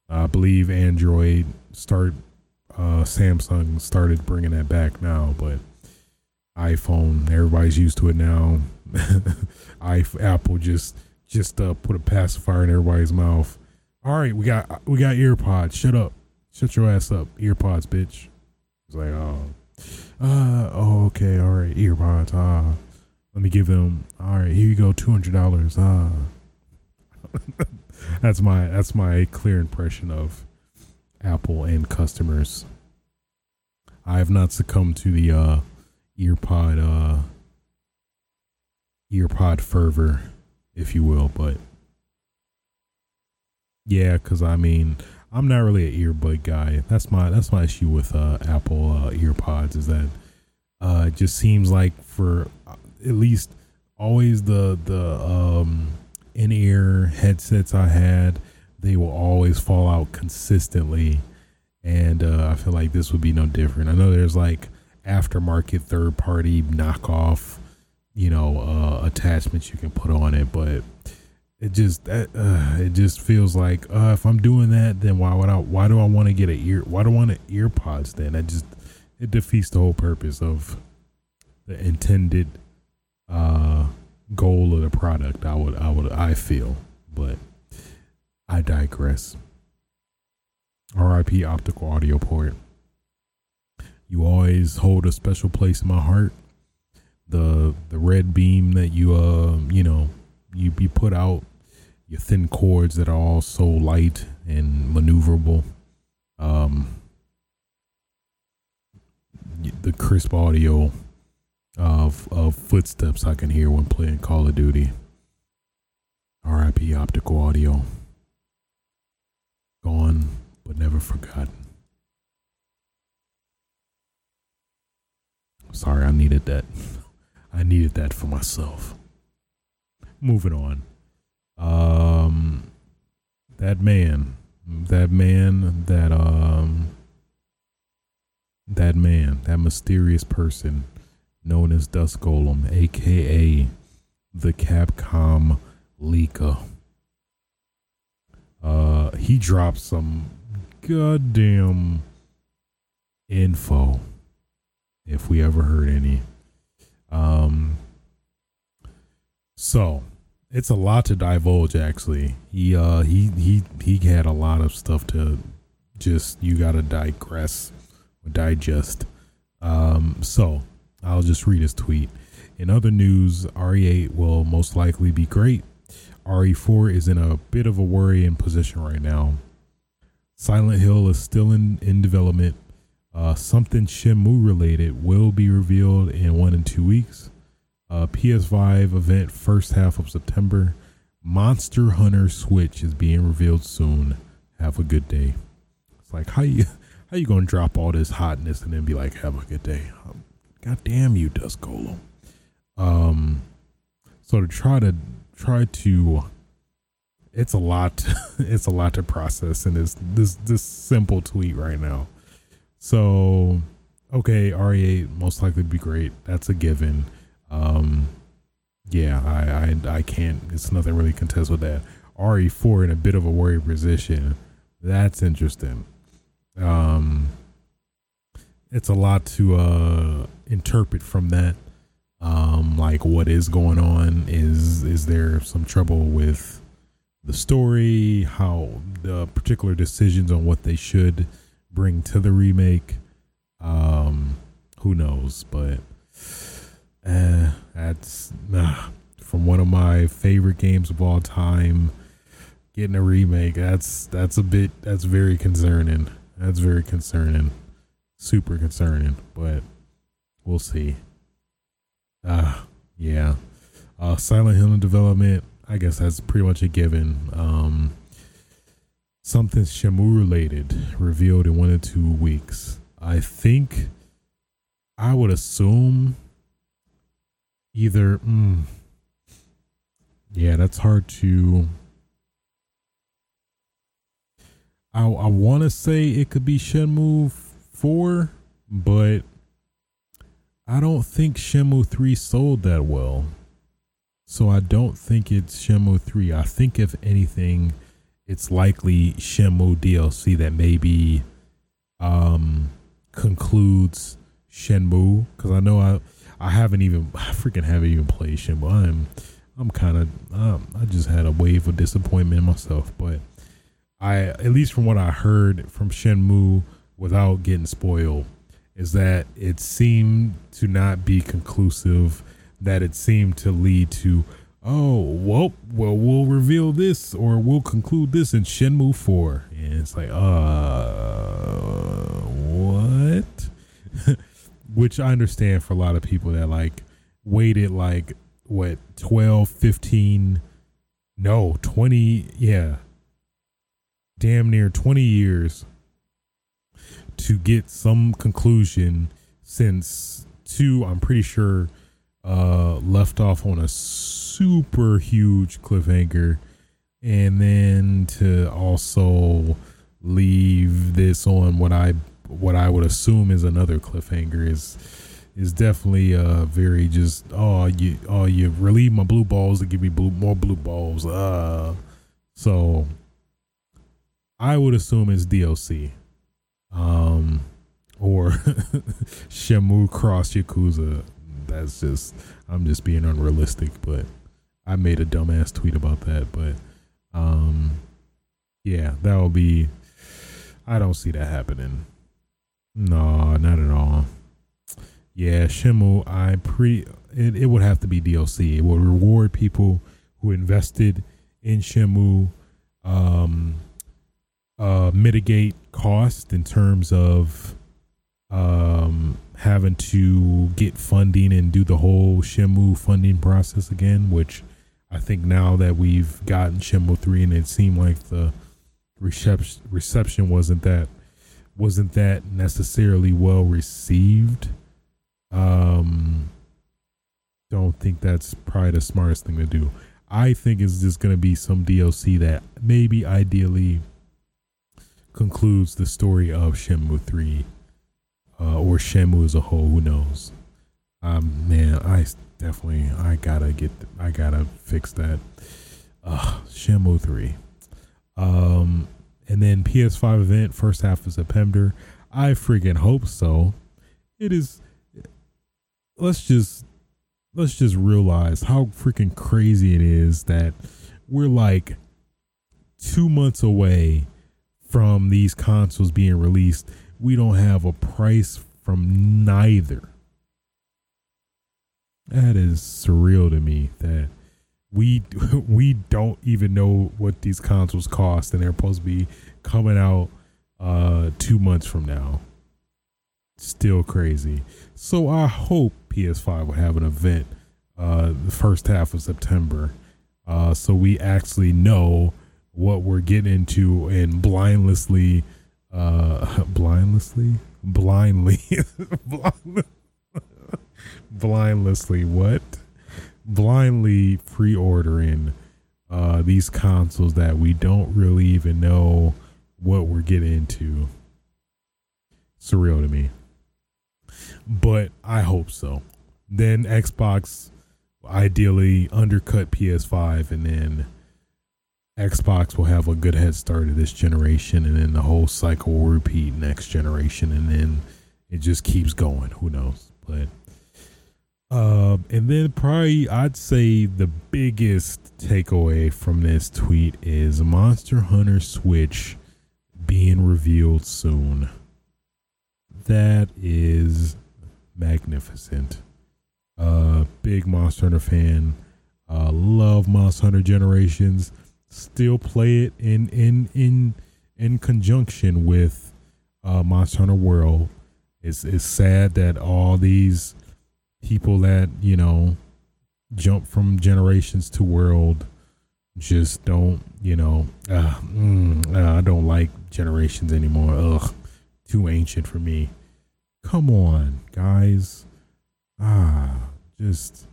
I believe Android start, uh, Samsung started bringing that back now, but iPhone, everybody's used to it now. I Apple just just uh, put a pacifier in everybody's mouth. All right, we got we got earpods. Shut up. Shut your ass up. Earpods, bitch. It's like, oh, uh, oh, okay, all right, earpods. Ah, let me give them. All right, here you go, two hundred dollars. Ah, that's my that's my clear impression of Apple and customers. I have not succumbed to the uh, earpod uh, earpod fervor if you will. But yeah, because I mean, I'm not really an earbud guy. That's my that's my issue with uh, Apple uh, earpods is that uh, it just seems like for uh, at least always the the um, in ear headsets I had, they will always fall out consistently, and uh, I feel like this would be no different. I know there's like aftermarket third party knockoff you know uh, attachments you can put on it, but it just uh, it just feels like uh, if I'm doing that, then why would I? Why do I want to get an ear? Why do I want an earpods? Then that just it defeats the whole purpose of the intended uh, goal of the product. I would I would I feel, but I digress. R.I.P. optical audio port. You always hold a special place in my heart the the red beam that you uh you know you you put out your thin cords that are all so light and maneuverable um the crisp audio of of footsteps I can hear when playing Call of Duty. RIP optical audio. Gone but never forgotten. Sorry I needed that I needed that for myself. Moving on. Um, that man, that man, that um, that man, that mysterious person known as Dusk Golem, aka the Capcom leaker. Uh, he dropped some goddamn info, if we ever heard any. Um, so it's a lot to divulge. Actually, he uh he he he had a lot of stuff to just you got to digress or digest. Um, so I'll just read his tweet. In other news, RE8 will most likely be great. RE4 is in a bit of a worrying position right now. Silent Hill is still in, in development uh, something Shenmue related will be revealed in one and two weeks. Uh, PS5 event first half of September. Monster Hunter Switch is being revealed soon. Have a good day. It's like how you how you gonna drop all this hotness and then be like, have a good day? Um, God damn you, Dusk Golem. Um, so to try to try to, it's a lot. it's a lot to process in this this this simple tweet right now. So, okay, RE8 most likely be great. That's a given. Um, yeah, I, I I can't. It's nothing really contest with that. RE4 in a bit of a worry position. That's interesting. Um, it's a lot to uh interpret from that. Um, like what is going on? Is is there some trouble with the story? How the particular decisions on what they should bring to the remake. Um, who knows? But uh, that's uh, from one of my favorite games of all time getting a remake. That's that's a bit that's very concerning. That's very concerning. Super concerning, but we'll see. Ah, uh, yeah. Uh Silent Hill development, I guess that's pretty much a given. Um something Shenmue related revealed in one or two weeks. I think I would assume either mm, yeah, that's hard to I I want to say it could be Shenmue 4, but I don't think Shenmue 3 sold that well. So I don't think it's Shenmue 3. I think if anything, it's likely Shenmue DLC that maybe um concludes Shenmue because I know I I haven't even I freaking haven't even played Shenmue. I'm I'm kind of um, I just had a wave of disappointment in myself, but I at least from what I heard from Shenmue without getting spoiled is that it seemed to not be conclusive that it seemed to lead to oh well well we'll reveal this or we'll conclude this in Shenmue 4 and it's like uh what? Which I understand for a lot of people that like waited like what 12 15 no 20 yeah. Damn near 20 years to get some conclusion since two i'm pretty sure uh left off on a super huge cliffhanger and then to also leave this on what i what i would assume is another cliffhanger is is definitely uh very just oh you oh you relieve my blue balls to give me blue more blue balls uh so I would assume it's DLC, um, or Shenmue Cross Yakuza. That's just I'm just being unrealistic, but I made a dumbass tweet about that. But um, yeah, that will be. I don't see that happening. No, not at all. Yeah, Shenmue. I pre. It, it would have to be DLC. It would reward people who invested in Shenmue. Um, uh, mitigate cost in terms of um, having to get funding and do the whole Shenmue funding process again, which I think now that we've gotten Shenmue 3 and it seemed like the reception reception wasn't that wasn't that necessarily well received. Um don't think that's probably the smartest thing to do. I think it's just going to be some DLC that maybe ideally concludes the story of Shenmue 3 uh, or Shenmue as a whole. Who knows? Um, man, I definitely I gotta get I gotta fix that. Uh, Shenmue 3. Um, and then PS5 event first half of September. I freaking hope so. It is. Let's just let's just realize how freaking crazy it is that we're like two months away from these consoles being released, we don't have a price from neither. That is surreal to me that we we don't even know what these consoles cost and they're supposed to be coming out uh 2 months from now. Still crazy. So I hope PS5 will have an event uh the first half of September uh so we actually know what we're getting into and blindlessly uh blindlessly? Blindly. Blindlessly what? Blindly pre-ordering uh these consoles that we don't really even know what we're getting into. Surreal to me. But i hope so. Then xbox ideally undercut ps5 and then Xbox will have a good head start of this generation, and then the whole cycle will repeat next generation, and then it just keeps going. Who knows? But uh, and then probably I'd say the biggest takeaway from this tweet is Monster Hunter Switch being revealed soon. That is magnificent. Uh, big Monster Hunter fan. Uh, love Monster Hunter Generations still play it in in in in conjunction with uh, Monster Hunter World. It's it's sad that all these people that you know jump from generations to world just don't you know uh, mm, uh, I don't like generations anymore. Ugh, too ancient for me. Come on, guys. Ah, just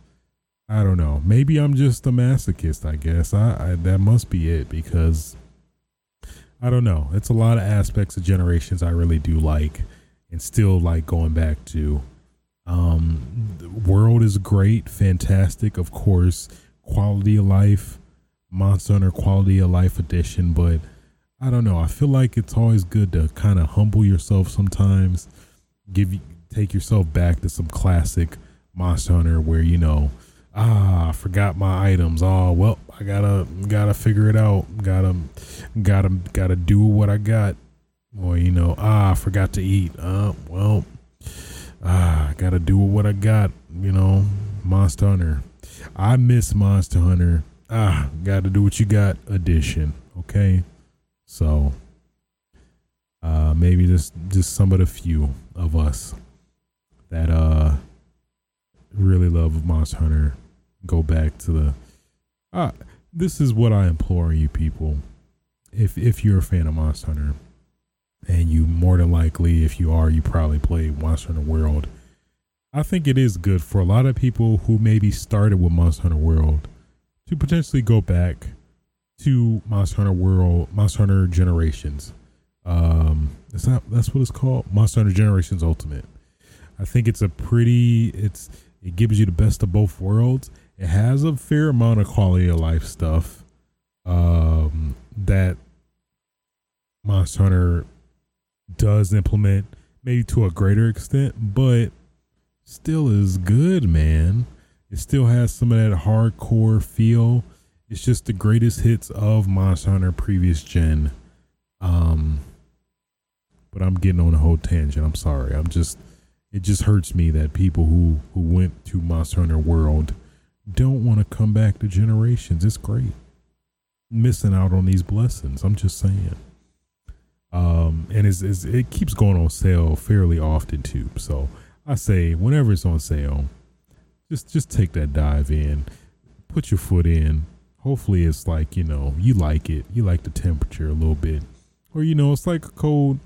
I don't know. Maybe I'm just a masochist. I guess I, I that must be it because I don't know. It's a lot of aspects of generations I really do like and still like going back to. Um, the world is great, fantastic, of course. Quality of life, Monster Hunter Quality of Life Edition, but I don't know. I feel like it's always good to kind of humble yourself sometimes. Give take yourself back to some classic Monster Hunter where you know ah, I forgot my items. Oh, well, I gotta gotta figure it out. Gotta gotta gotta do what I got. Or you know, ah, forgot to eat. Uh, well, ah, I gotta do what I got. You know, Monster Hunter. I miss Monster Hunter. Ah, gotta do what you got. Edition. Okay, so uh, maybe just just some of the few of us that uh really love Monster Hunter go back to the. Uh, this is what I implore you people. If if you're a fan of Monster Hunter, and you more than likely, if you are, you probably play Monster Hunter World. I think it is good for a lot of people who maybe started with Monster Hunter World to potentially go back to Monster Hunter World, Monster Hunter Generations. Um, that that's what it's called? Monster Hunter Generations Ultimate. I think it's a pretty. It's it gives you the best of both worlds, it has a fair amount of quality of life stuff um, that Monster Hunter does implement, maybe to a greater extent, but still is good, man. It still has some of that hardcore feel. It's just the greatest hits of Monster Hunter previous gen. Um, but I'm getting on a whole tangent. I'm sorry. I'm just it just hurts me that people who who went to Monster Hunter World don't want to come back to generations. It's great. Missing out on these blessings. I'm just saying. Um, and it's, it's, it keeps going on sale fairly often too. So I say whenever it's on sale, just just take that dive in, put your foot in. Hopefully it's like, you know, you like it. You like the temperature a little bit. Or, you know, it's like a cold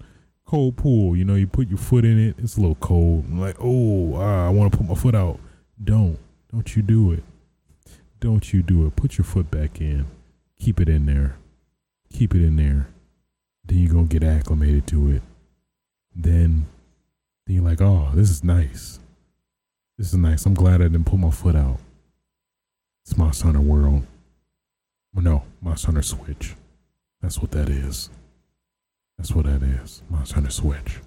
cold pool. You know, you put your foot in it, it's a little cold. I'm like, oh, ah, I want to put my foot out. Don't. Don't you do it. Don't you do it. Put your foot back in. Keep it in there. Keep it in there. Then you're going to get acclimated to it. Then, then you're like, oh, this is nice. This is nice. I'm glad I didn't put my foot out. It's Monster Hunter World. Well, no, Monster Hunter Switch. That's what that is. That's what that is. Monster Hunter Switch.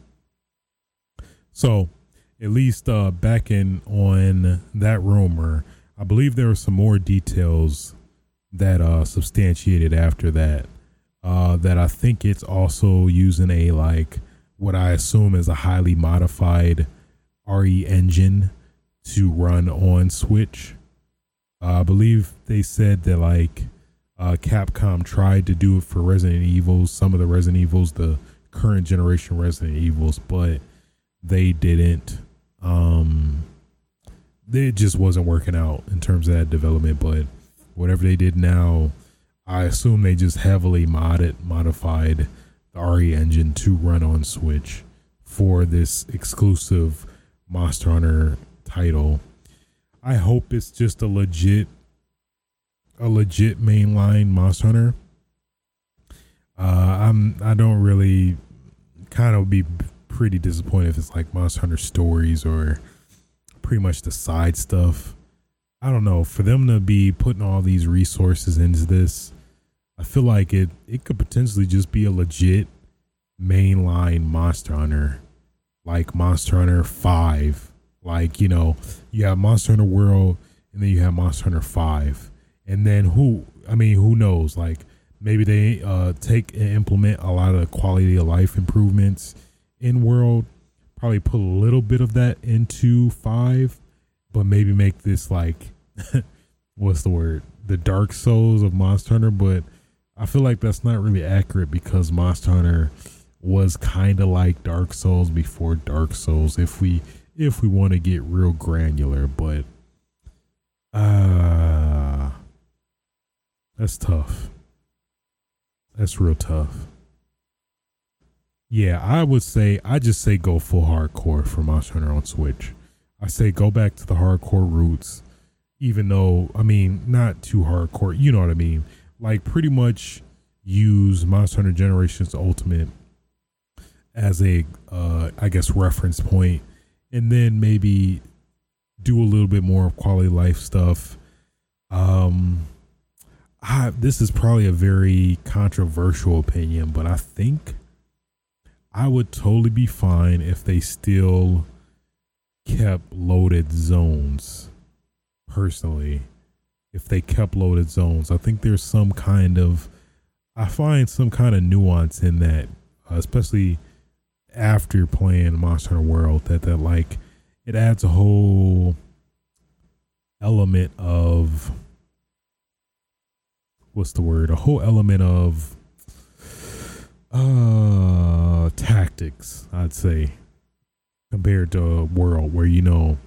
So, at least uh, backing on that rumor, I believe there were some more details that uh, substantiated after that. Uh, that I think it's also using a like what I assume is a highly modified RE engine to run on Switch. Uh, I believe they said that like uh, Capcom tried to do it for Resident Evil, some of the Resident Evils, the current generation Resident Evils, but they didn't um, it just wasn't working out in terms of that development. But whatever they did now, I assume they just heavily modded, modified the RE engine to run on Switch for this exclusive Monster Hunter title. I hope it's just a legit, a legit mainline Monster Hunter. Uh, I'm I don't really kind of be pretty disappointed if it's like Monster Hunter stories or pretty much the side stuff. I don't know. For them to be putting all these resources into this, I feel like it it could potentially just be a legit mainline Monster Hunter, like Monster Hunter Five. Like you know, you have Monster Hunter World, and then you have Monster Hunter Five, and then who? I mean, who knows? Like maybe they uh, take and implement a lot of quality of life improvements in world probably put a little bit of that into five but maybe make this like what's the word the dark souls of monster hunter but I feel like that's not really accurate because Monster Hunter was kind of like Dark Souls before Dark Souls. If we if we want to get real granular, but uh that's tough. That's real tough. Yeah, I would say I just say go full hardcore for Monster Hunter on Switch. I say go back to the hardcore roots, even though I mean not too hardcore. You know what I mean? Like pretty much use Monster Hunter Generations Ultimate as a uh, I guess reference point, and then maybe do a little bit more of quality life stuff. Um, I, this is probably a very controversial opinion, but I think I would totally be fine if they still kept loaded zones. Personally, if they kept loaded zones, I think there's some kind of I find some kind of nuance in that, uh, especially after playing Monster Hunter World, that that like it adds a whole element of what's the word? A whole element of uh tactics, I'd say, compared to a world where you know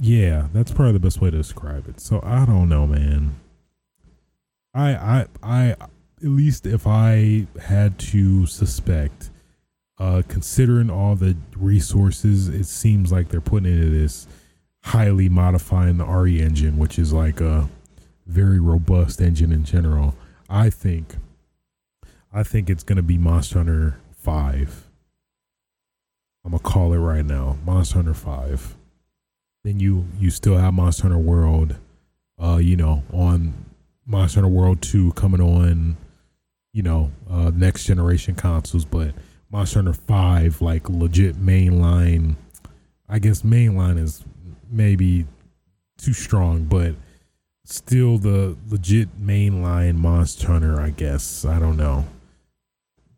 yeah, that's probably the best way to describe it. So I don't know, man. I I I at least if I had to suspect, uh considering all the resources it seems like they're putting into this highly modifying the RE engine, which is like a very robust engine in general. I think I think it's gonna be Monster Hunter Five. I'm gonna call it right now, Monster Hunter Five. Then you you still have Monster Hunter World, uh, you know, on Monster Hunter World Two coming on, you know, uh, next generation consoles, but Monster Hunter Five, like legit mainline. I guess mainline is maybe too strong, but still the legit mainline Monster Hunter, I guess. I don't know.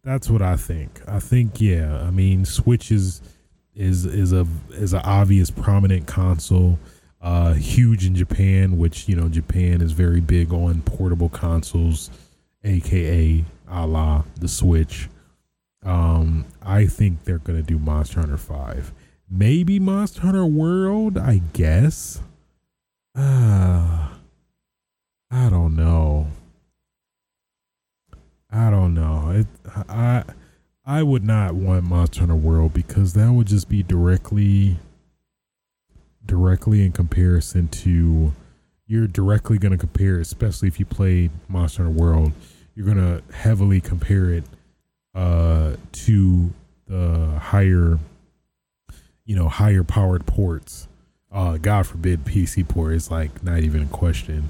That's what I think. I think yeah. I mean, Switch is is is a is an obvious prominent console. Uh, huge in Japan, which you know Japan is very big on portable consoles, aka a la the Switch. Um, I think they're gonna do Monster Hunter Five, maybe Monster Hunter World. I guess. Ah. Uh, I don't know. I don't know. It, I I would not want Monster Hunter World because that would just be directly directly in comparison to you're directly going to compare, especially if you play Monster Hunter World, you're going to heavily compare it uh, to the higher, you know, higher powered ports. Uh, God forbid PC port is like not even a question.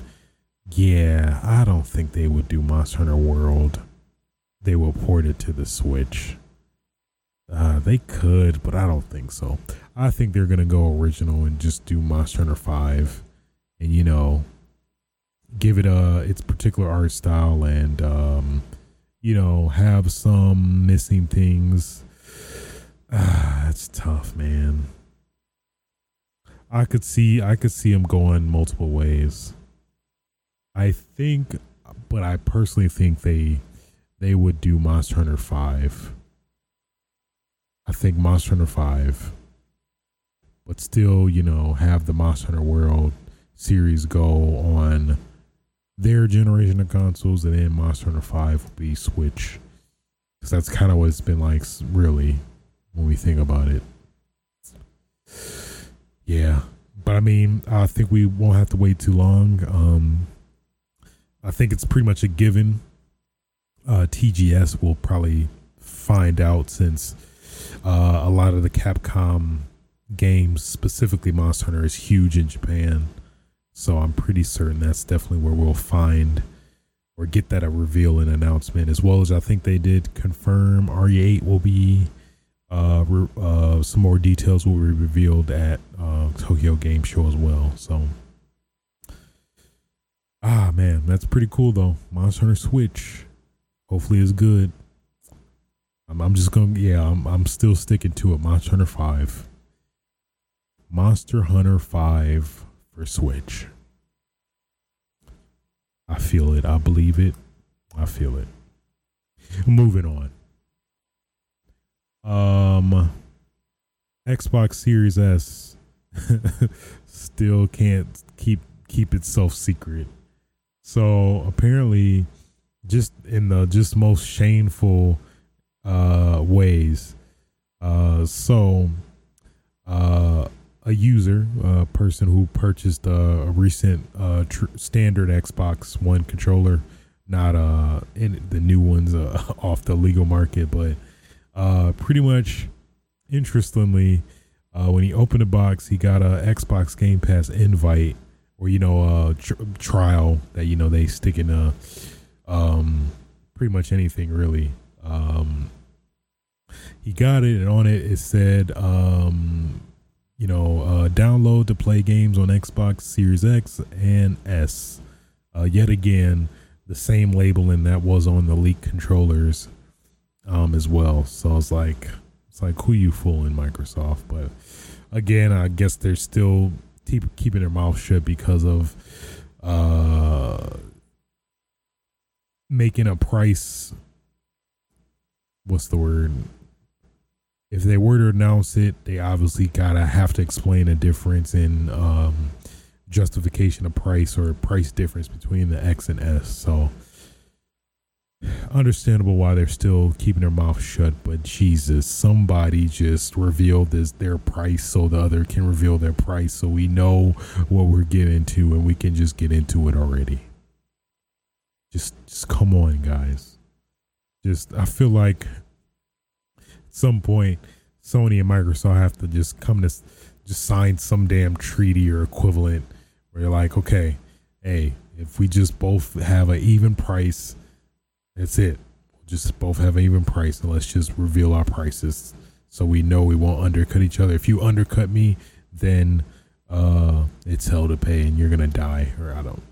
Yeah, I don't think they would do Monster Hunter World. They will port it to the Switch. Uh, they could, but I don't think so. I think they're gonna go original and just do Monster Hunter Five, and you know, give it a its particular art style, and um, you know, have some missing things. Ah, it's tough, man. I could see, I could see them going multiple ways. I think, but I personally think they they would do Monster Hunter Five. I think Monster Hunter Five, but still, you know, have the Monster Hunter World series go on their generation of consoles, and then Monster Hunter Five will be Switch, because that's kind of what it's been like, really, when we think about it. Yeah, but I mean, I think we won't have to wait too long. Um, I think it's pretty much a given. Uh, TGS will probably find out since uh, a lot of the Capcom games, specifically Monster Hunter, is huge in Japan. So I'm pretty certain that's definitely where we'll find or get that a reveal and announcement, as well as I think they did confirm RE8 will be uh, re- uh, some more details will be revealed at uh, Tokyo Game Show as well. So Ah man, that's pretty cool though. Monster Hunter Switch. Hopefully it's good. I'm, I'm just gonna yeah, I'm I'm still sticking to it. Monster Hunter Five. Monster Hunter Five for Switch. I feel it. I believe it. I feel it. Moving on. Um, Xbox Series S still can't keep keep itself secret. So apparently, just in the just most shameful uh, ways. Uh, so uh, a user, a person who purchased a, recent uh, tr- standard Xbox One controller, not uh in the new ones uh, off the legal market, but uh, pretty much interestingly, when he opened the box, he got a Xbox Game Pass invite or you know a tr- trial that you know they stick in a um pretty much anything really. Um, he got it, and on it it said um you know, uh, download to play games on Xbox Series X and S. Uh, yet again, the same labeling that was on the leak controllers um, as well. So it's like, it's like who you fooling, Microsoft? But again, I guess they're still keep, keeping their mouth shut because of uh, making a price. What's the word? if they were to announce it, they obviously gotta have to explain a difference in um, justification of price or price difference between the X and S. So understandable why they're still keeping their mouth shut. But Jesus, somebody just revealed this their price so the other can reveal their price, so we know what we're getting into and we can just get into it already. Just, just come on, guys. Just, I feel like at some point Sony and Microsoft have to just come to just sign some damn treaty or equivalent where you're like, okay, hey, if we just both have an even price, that's it. We'll just both have an even price and let's just reveal our prices so we know we won't undercut each other. If you undercut me, then uh it's hell to pay and you're gonna die. Or I don't,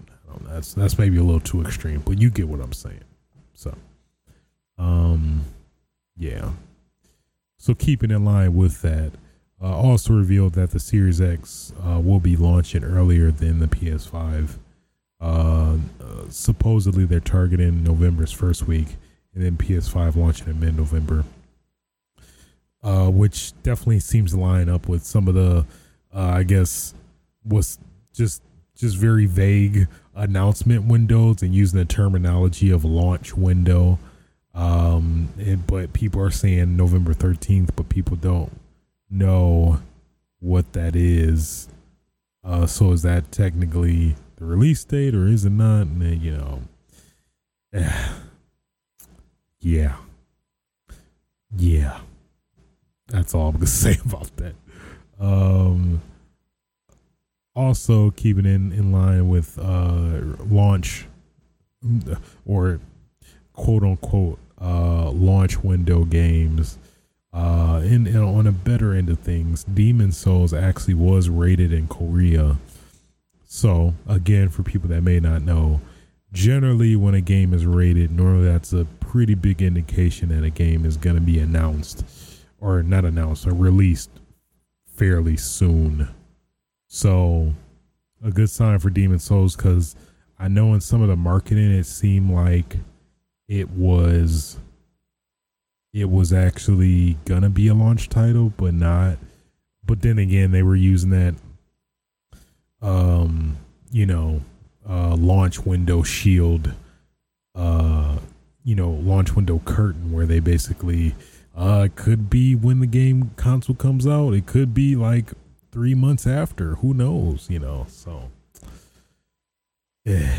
That's that's maybe a little too extreme, but you get what I'm saying. So um yeah. So keeping in line with that, uh, also revealed that the Series X uh, will be launching earlier than the PS5. Uh, uh, supposedly they're targeting November's first week, and then PS5 launching in mid-November, uh, which definitely seems to line up with some of the, uh, I guess, was just just very vague announcement windows and using the terminology of launch window um, but people are saying November 13th, but people don't know what that is. Uh, so is that technically the release date or is it not? And then, you know, yeah, yeah. That's all I'm gonna say about that. Um, also keeping in in line with uh launch or quote unquote uh, launch window games. Uh, and, on a better end of things, Demon's Souls actually was rated in Korea. So, again, for people that may not know, generally when a game is rated, normally that's a pretty big indication that a game is going to be announced or not announced or released fairly soon. So, a good sign for Demon's Souls because I know in some of the marketing it seemed like it was it was actually gonna be a launch title, but not. But then again, they were using that, um, you know, uh, launch window shield, uh, you know, launch window curtain, where they basically, uh, it could be when the game console comes out. It could be like three months after. Who knows? You know, so. Yeah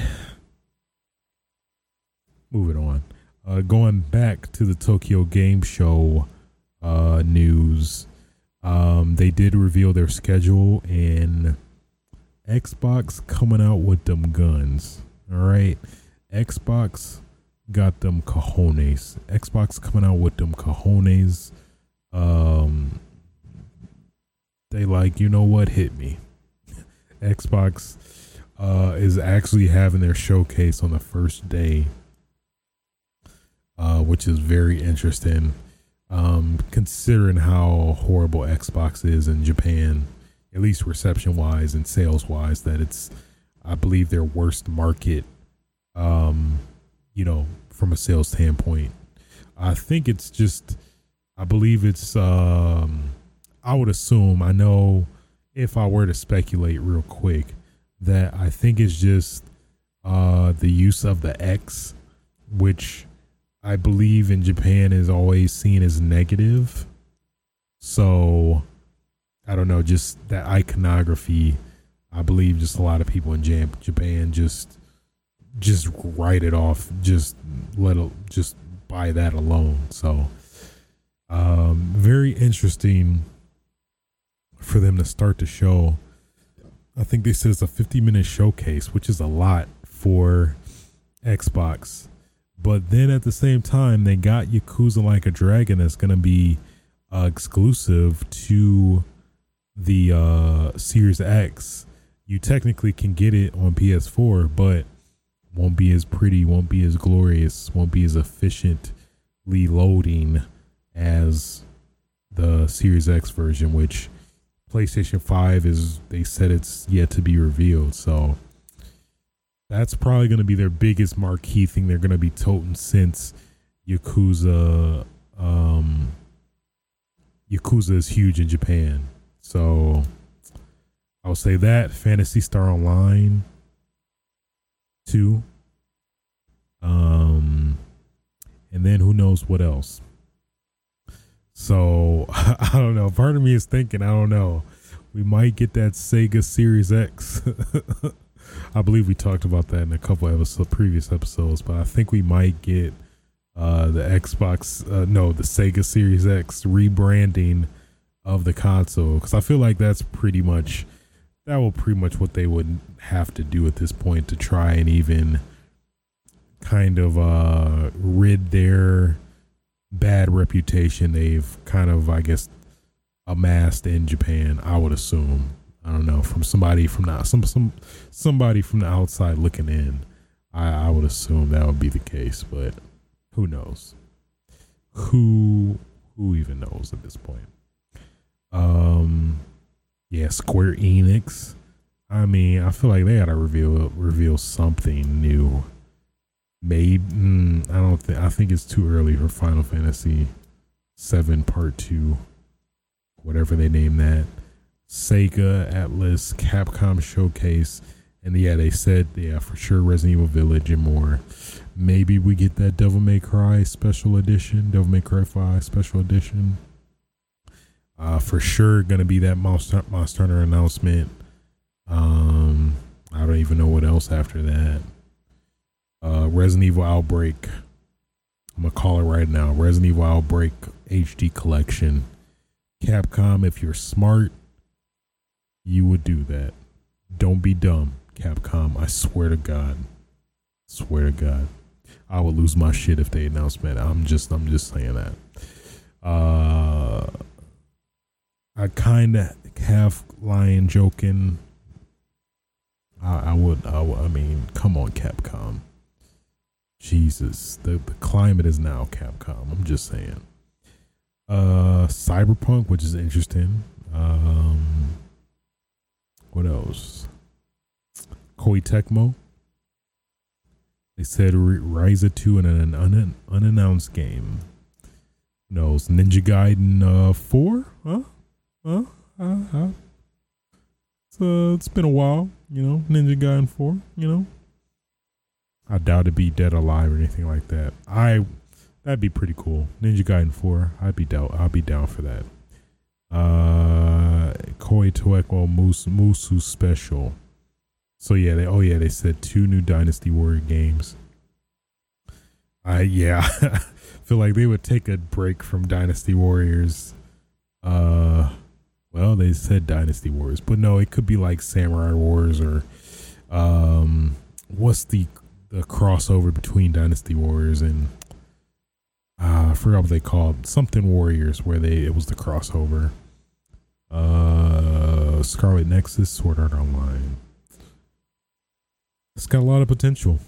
moving on. Uh, going back to the Tokyo Game Show uh, news, um, they did reveal their schedule and Xbox coming out with them guns. All right, Xbox got them cojones. Xbox coming out with them cojones. Um, they like, you know what, hit me. Xbox uh, is actually having their showcase on the first day uh, which is very interesting. Um, considering how horrible Xbox is in Japan, at least reception wise and sales wise, that it's, I believe, their worst market, um, you know, from a sales standpoint. I think it's just, I believe it's, um, I would assume, I know if I were to speculate real quick, that I think it's just uh, the use of the X, which I believe in Japan is always seen as negative. So I don't know, just that iconography. I believe just a lot of people in Japan just just write it off, just let it, just by that alone. So um, very interesting for them to start the show. I think they said it's a 50 minute showcase, which is a lot for Xbox. But then at the same time, they got Yakuza Like a Dragon that's going to be uh, exclusive to the uh, Series X. You technically can get it on PS4, but won't be as pretty, won't be as glorious, won't be as efficiently loading as the Series X version, which PlayStation 5 is they said it's yet to be revealed. So that's probably going to be their biggest marquee thing they're going to be toting since Yakuza um Yakuza is huge in Japan. So I'll say that Phantasy Star Online 2 um and then who knows what else. So I don't know. Part of me is thinking, I don't know. We might get that Sega Series X. I believe we talked about that in a couple of previous episodes, but I think we might get uh, the Xbox, uh, no, the Sega Series X rebranding of the console because I feel like that's pretty much that will pretty much what they would have to do at this point to try and even kind of uh, rid their bad reputation they've kind of, I guess, amassed in Japan. I would assume. I don't know from somebody from the some some somebody from the outside looking in. I, I would assume that would be the case, but who knows? Who who even knows at this point? Um, yeah, Square Enix. I mean, I feel like they gotta reveal reveal something new Maybe mm, I don't think I think it's too early for Final Fantasy Seven Part Two, whatever they name that. Sega, Atlus, Capcom Showcase, and yeah, they said yeah for sure Resident Evil Village and more. Maybe we get that Devil May Cry Special Edition, Devil May Cry Five Special Edition. Uh, for sure, gonna be that Monster Monster Hunter announcement. Um, I don't even know what else after that uh, Resident Evil Outbreak. I'm gonna call it right now. Resident Evil Outbreak HD Collection. Capcom, if you're smart, you would do that. Don't be dumb, Capcom. I swear to God. Swear to God. I would lose my shit if they announced that. I'm just I'm just saying that. Uh I kinda half lying joking. I, I would I, I mean, come on, Capcom. Jesus, the, the climate is now Capcom. I'm just saying. Uh, Cyberpunk, which is interesting. Um, what else? Koei Tecmo. They said Ryza 2 in an un- unannounced game. Who knows? Ninja Gaiden uh, 4? Huh? Huh? Uh, huh? It's, uh, it's been a while, you know. Ninja Gaiden 4, you know. I doubt it'd be Dead Alive or anything like that. I that'd be pretty cool. Ninja Gaiden Four. I'd be down. I'd be down for that. Uh, Tecmo Musou, Musou Special. So yeah, they oh yeah, they said two new Dynasty Warrior games. I yeah, feel like they would take a break from Dynasty Warriors. Uh, well, they said Dynasty Wars, but no, it could be like Samurai Wars or um, what's the the crossover between Dynasty Warriors and uh, I forgot what they called something Warriors, where they it was the crossover. Uh, Scarlet Nexus, Sword Art Online. It's got a lot of potential.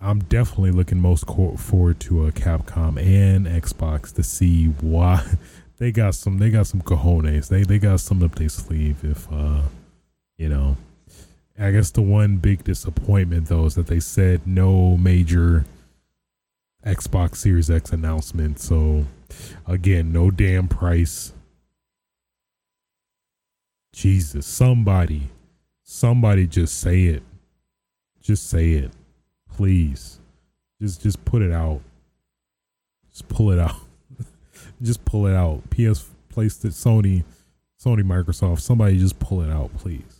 I'm definitely looking most forward to a Capcom and Xbox to see why they got some they got some cojones. They they got some up their sleeve if uh you know I guess the one big disappointment though is that they said no major Xbox Series X announcement. So again, no damn price. Jesus, somebody, somebody just say it. Just say it. Please. Just just put it out. Just pull it out. just pull it out. PS placed it Sony Sony Microsoft. Somebody just pull it out, please.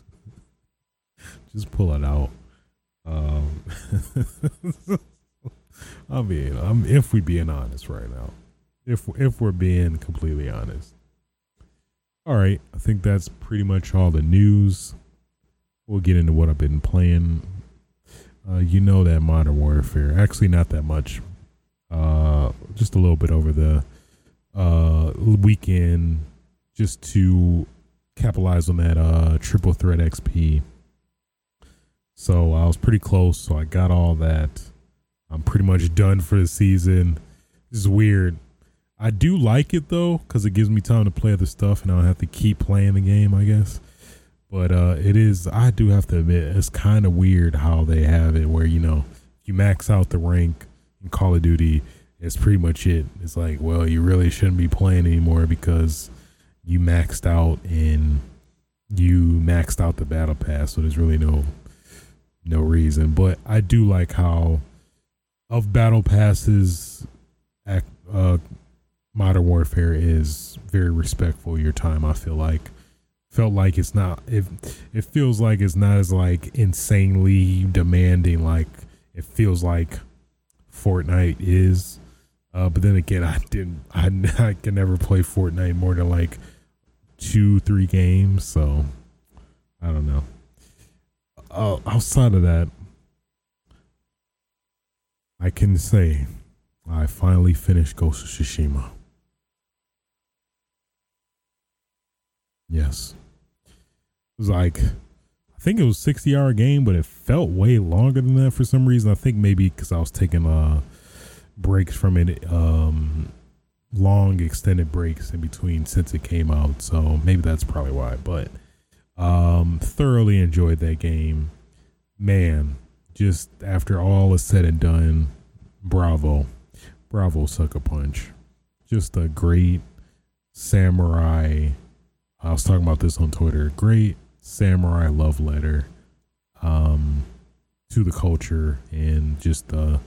Just pull it out. Um I mean, I'm if we're being honest right now. If if we're being completely honest. All right, I think that's pretty much all the news. We'll get into what I've been playing. Uh, you know that Modern Warfare. Actually, not that much. Uh, just a little bit over the uh, weekend, just to capitalize on that uh, triple threat XP. So I was pretty close. So I got all that. I'm pretty much done for the season. This is weird. I do like it though because it gives me time to play other stuff and I don't have to keep playing the game. I guess, but uh, it is. I do have to admit it's kind of weird how they have it where you know you max out the rank in Call of Duty. It's pretty much it. It's like, well, you really shouldn't be playing anymore because you maxed out and you maxed out the battle pass. So there's really no no reason. But I do like how of battle passes, uh, Modern Warfare is very respectful your time. I feel like felt like it's not it it feels like it's not as like insanely demanding like it feels like Fortnite is. Uh, but then again, I didn't. I, I can never play Fortnite more than like two, three games. So I don't know. Uh, outside of that, I can say I finally finished Ghost of Tsushima. Yes. It was like I think it was 60 hour game, but it felt way longer than that for some reason. I think maybe because I was taking uh breaks from it, um long extended breaks in between since it came out. So maybe that's probably why. But um thoroughly enjoyed that game. Man, just after all is said and done, bravo. Bravo Sucker Punch. Just a great samurai. I was talking about this on Twitter. Great samurai love letter um, to the culture and just the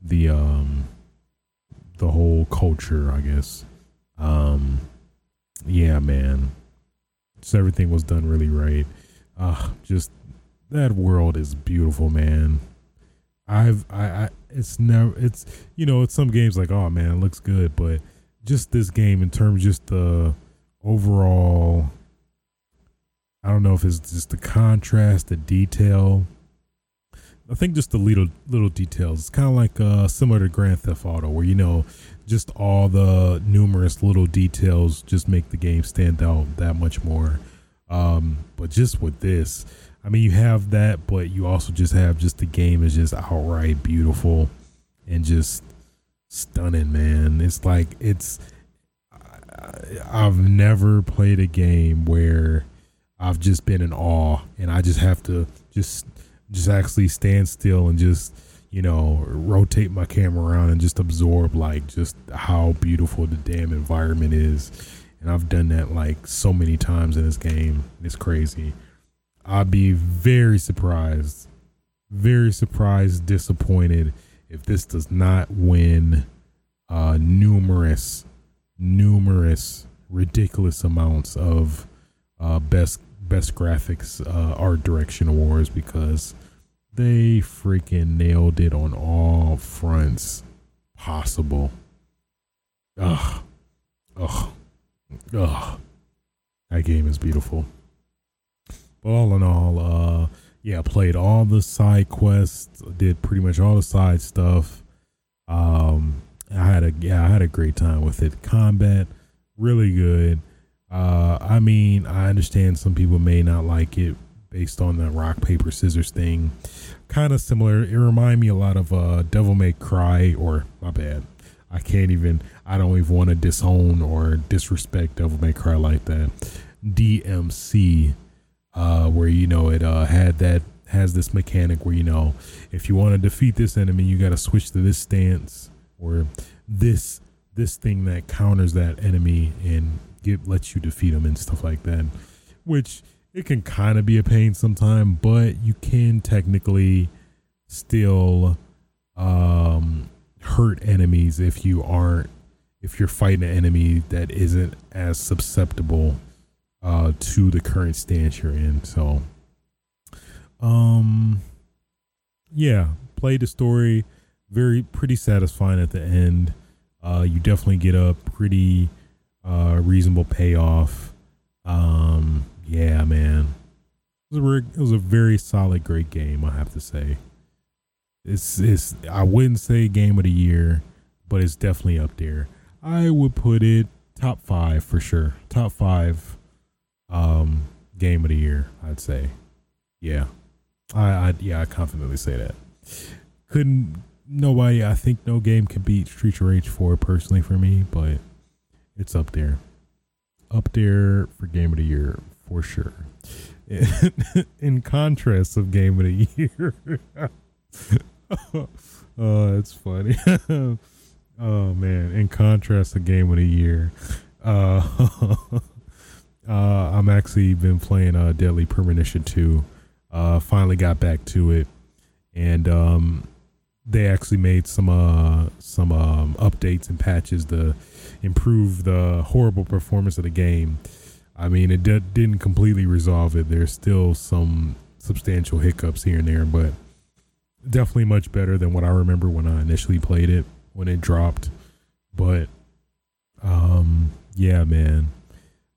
the um, the whole culture, I guess. Um, yeah, man. Just everything was done really right. Uh, just that world is beautiful, man. I've I, I it's never it's you know it's some games like oh man it looks good, but just this game in terms just the overall. I don't know if it's just the contrast, the detail. I think just the little little details. It's kind of like uh, similar to Grand Theft Auto, where you know just all the numerous little details just make the game stand out that much more. Um, but just with this, I mean, you have that, but you also just have just the game is just outright beautiful and just stunning, man. It's like it's. I've never played a game where I've just been in awe, and I just have to just just actually stand still and just you know rotate my camera around and just absorb like just how beautiful the damn environment is. And I've done that like so many times in this game. It's crazy. I'd be very surprised, very surprised, disappointed if this does not win uh, numerous, numerous, ridiculous amounts of uh, best best graphics uh, art direction awards because they freaking nailed it on all fronts possible. Ugh, ugh, ugh. That game is beautiful But all in all, uh, yeah, played all the side quests, did pretty much all the side stuff. Um, I had a yeah, I had a great time with it. Combat, really good. Uh, I mean, I understand some people may not like it based on the rock paper scissors thing. Kind of similar. It reminded me a lot of uh, Devil May Cry, or my bad. I can't even. I don't even want to disown or disrespect Devil May Cry like that. DMC uh, where you know it uh, had that has this mechanic where you know if you want to defeat this enemy, you got to switch to this stance or this this thing that counters that enemy and get lets you defeat them and stuff like that. Which it can kind of be a pain sometime, but you can technically still um, hurt enemies if you aren't if you're fighting an enemy that isn't as susceptible uh, to the current stance you're in. So, um, yeah, play the story. Very pretty satisfying at the end. Uh, you definitely get a pretty uh, reasonable payoff. Um, yeah, man, it was, a, it was a very solid, great game. I have to say, it's it's I wouldn't say game of the year, but it's definitely up there. I would put it top five for sure. Top five um, game of the year, I'd say. Yeah. I, I yeah, I confidently say that. Couldn't nobody I think no game can beat Street Rage 4 personally for me, but it's up there. Up there for game of the year for sure. In contrast of game of the year. oh, it's funny. oh man, in contrast to game of the year. Uh Uh, I'm actually been playing uh, Deadly Premonition 2. Uh, finally got back to it, and um, they actually made some uh, some um, updates and patches to improve the horrible performance of the game. I mean, it d- didn't completely resolve it. There's still some substantial hiccups here and there, but definitely much better than what I remember when I initially played it when it dropped. But um, yeah, man,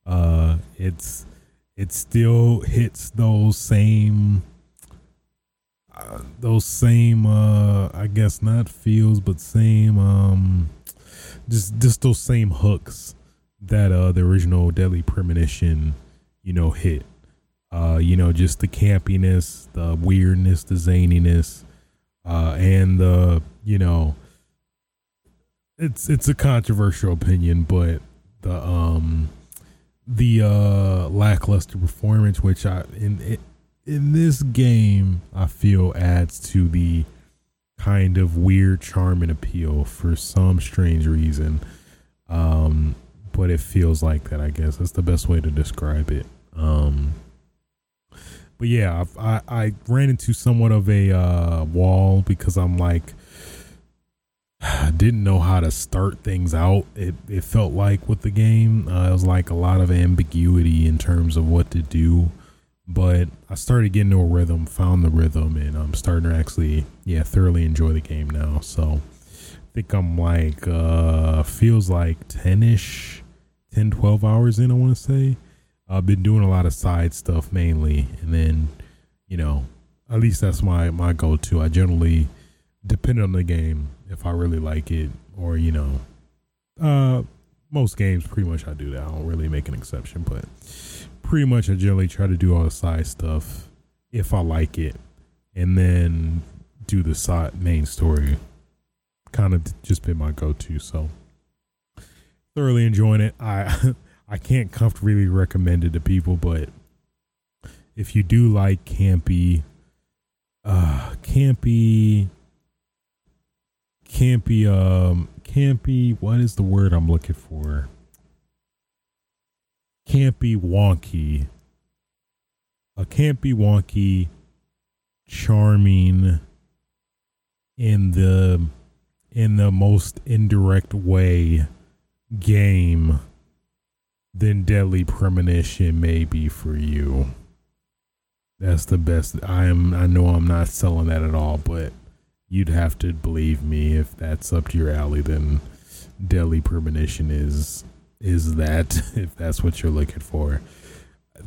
uh, it's it still hits those same uh, those same uh I guess not feels but same um just just those same hooks that uh the original Deadly Premonition you know hit uh you know just the campiness the weirdness the zaniness uh and the you know it's it's a controversial opinion but the um the uh lackluster performance which I in in this game I feel adds to the kind of weird charm and appeal for some strange reason. Um but it feels like that I guess that's the best way to describe it. Um but yeah, I I ran into somewhat of a uh wall because I'm like I didn't know how to start things out. It it felt like with the game, uh, it was like a lot of ambiguity in terms of what to do. But I started getting to a rhythm, found the rhythm, and I'm starting to actually, yeah, thoroughly enjoy the game now. So I think I'm like, uh, feels like 10 ish, 10, 12 hours in, I want to say. I've been doing a lot of side stuff mainly. And then, you know, at least that's my, my go to. I generally, depending on the game, if I really like it, or you know, uh, most games pretty much I do that. I don't really make an exception, but pretty much I generally try to do all the side stuff if I like it, and then do the side main story. Kind of just been my go-to, so thoroughly enjoying it. I I can't comfortably recommend it to people, but if you do like campy, uh, campy campy um campy what is the word I'm looking for? Campy wonky. A campy wonky charming in the in the most indirect way game then deadly premonition may be for you. That's the best. I am. I know I'm not selling that at all, but you'd have to believe me if that's up to your alley. Then Deadly Premonition is is that if that's what you're looking for.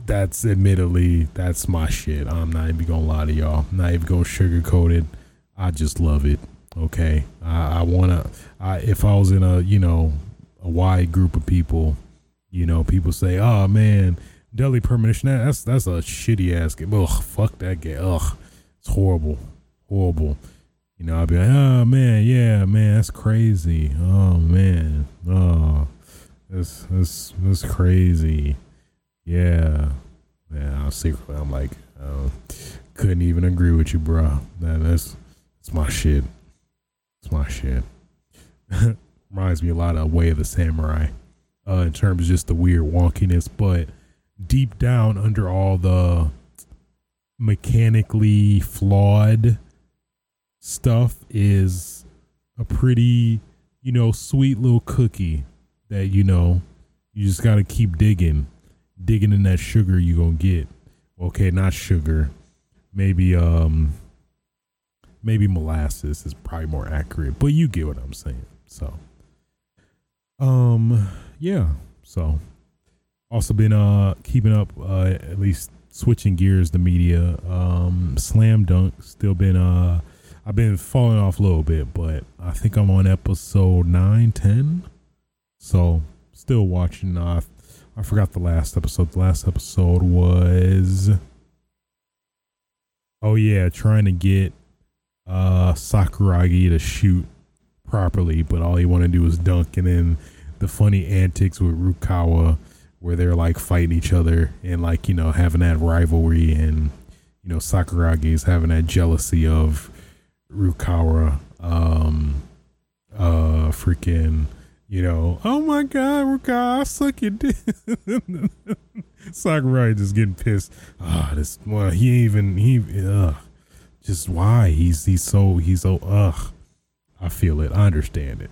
That's admittedly that's my shit. I'm not even gonna lie to y'all. I'm not even gonna sugarcoat it. I just love it. Okay, I, I wanna. I if I was in a you know a wide group of people, you know, people say, "Oh man, Deadly Premonition. That's that's a shitty ass game. Ugh, fuck that game. Ugh, it's horrible, horrible." You know, I'd be like, oh man, yeah, man, that's crazy. Oh man, oh, that's that's that's crazy. Yeah, yeah. Secretly, I'm like, oh, couldn't even agree with you, bro. That, that's that's my shit. My shit. Reminds me a lot of Way of the Samurai, uh, in terms of just the weird wonkiness, but deep down under all the mechanically flawed stuff is a pretty, you know, sweet little cookie that you know you just got to keep digging, digging in that sugar you gonna get. Okay, not sugar, maybe um, maybe molasses is probably more accurate, but you get what I'm saying. So, um, yeah. So, also been uh keeping up uh at least switching gears the media. Um, Slam Dunk still been uh I've been falling off a little bit, but I think I'm on episode nine, ten. So still watching. Uh, I forgot the last episode. The last episode was oh yeah, trying to get uh Sakuragi to shoot properly, but all he want to do is dunk, and then the funny antics with Rukawa where they're like fighting each other and like you know having that rivalry and you know Sakuragi is having that jealousy of Rukawa um uh freaking you know oh my god Rukawa I suck your dick Sakuragi just getting pissed. Ah oh, this well he even he uh just why he's he's so he's so ugh I feel it I understand it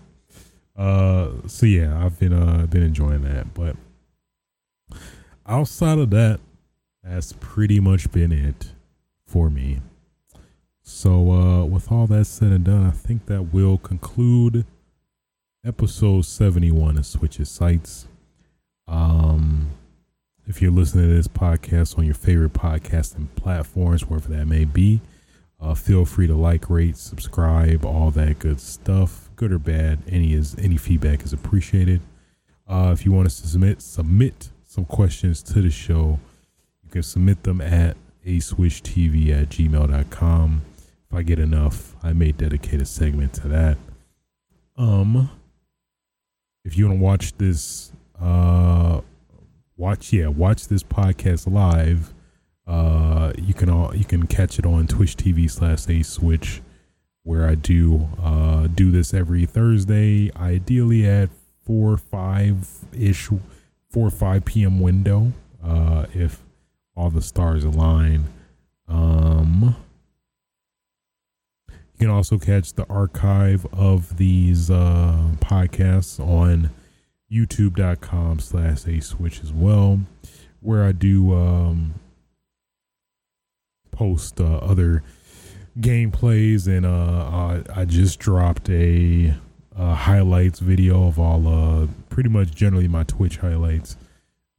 uh so yeah I've been uh been enjoying that but outside of that, that's pretty much been it for me. So, uh, with all that said and done, I think that will conclude episode 71 of Switches Sites. Um, if you're listening to this podcast on your favorite podcasting platforms, wherever that may be, uh, feel free to like, rate, subscribe, all that good stuff, good or bad. Any is any feedback is appreciated. Uh, if you want us to submit, submit some questions to the show, you can submit them at aswishtv at gmail.com. If I get enough, I may dedicate a segment to that. Um, if you want to watch this, uh, watch yeah, watch this podcast live. Uh, you can all you can catch it on Twitch TV slash A Switch, where I do uh do this every Thursday, ideally at four five ish four five p.m. window uh, if all the stars align. Um, you can also catch the archive of these uh, podcasts on youtube.com slash a switch as well, where I do um, post uh, other gameplays and uh, I, I just dropped a uh, highlights video of all uh, pretty much generally my Twitch highlights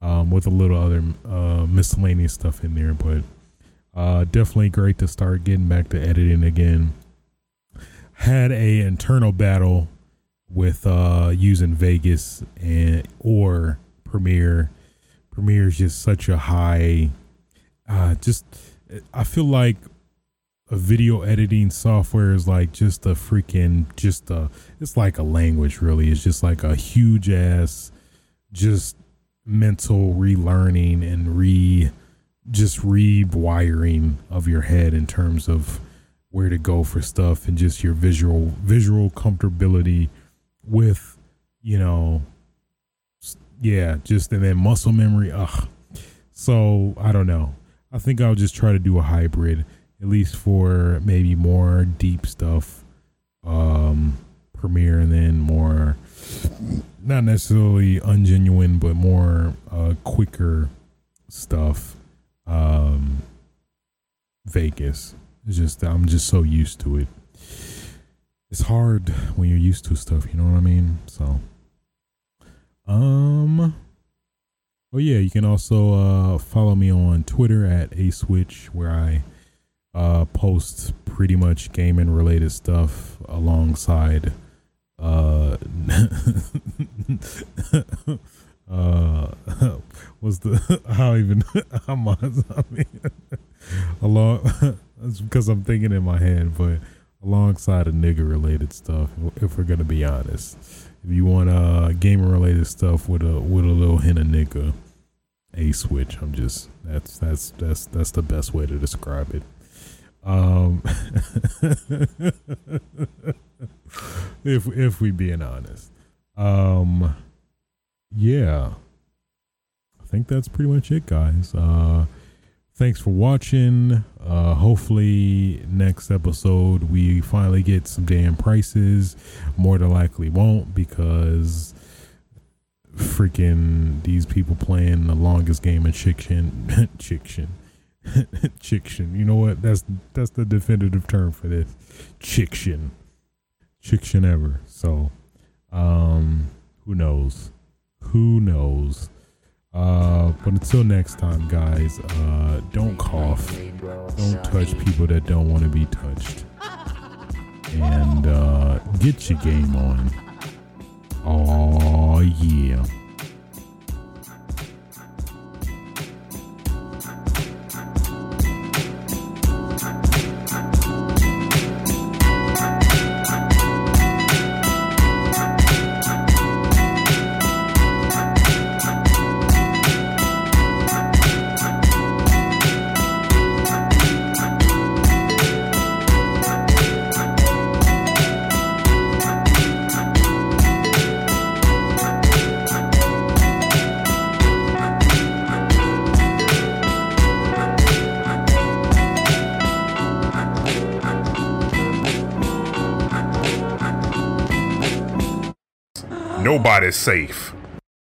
um, with a little other uh, miscellaneous stuff in there. But uh, definitely great to start getting back to editing again. Had a internal battle with uh, using Vegas and or Premiere. Premiere is just such a high. Uh, just I feel like a video editing software is like just a freaking just a it's like a language really. It's just like a huge ass just mental relearning and re just rewiring of your head in terms of where to go for stuff and just your visual visual comfortability with you know yeah just and then muscle memory ugh. So i don't know i think i'll just try to do a hybrid at least for maybe more deep stuff um premiere and then more not necessarily ungenuine but more uh quicker stuff um vegas. It's just i'm just so used to it. It's hard when you're used to stuff you know what i mean? So um oh yeah you can also uh follow me on twitter at a switch where i uh, post pretty much gaming related stuff alongside uh uh was the how even I'm on I mean along that's because I'm thinking in my head but alongside of nigga related stuff if we're gonna be honest if you want uh gaming related stuff with a with a little hint of nigga a switch I'm just that's that's that's that's the best way to describe it. Um, if if we being honest, um, yeah, I think that's pretty much it, guys. Uh, thanks for watching. Uh, hopefully, next episode we finally get some damn prices. More than likely won't because freaking these people playing the longest game in chicken chicken chicken. You know what? That's that's the definitive term for this. Chicken. Chicken ever. So um who knows? Who knows uh but until next time guys uh don't cough. Don't touch people that don't want to be touched. And uh get your game on. Oh, yeah. Nobody's safe.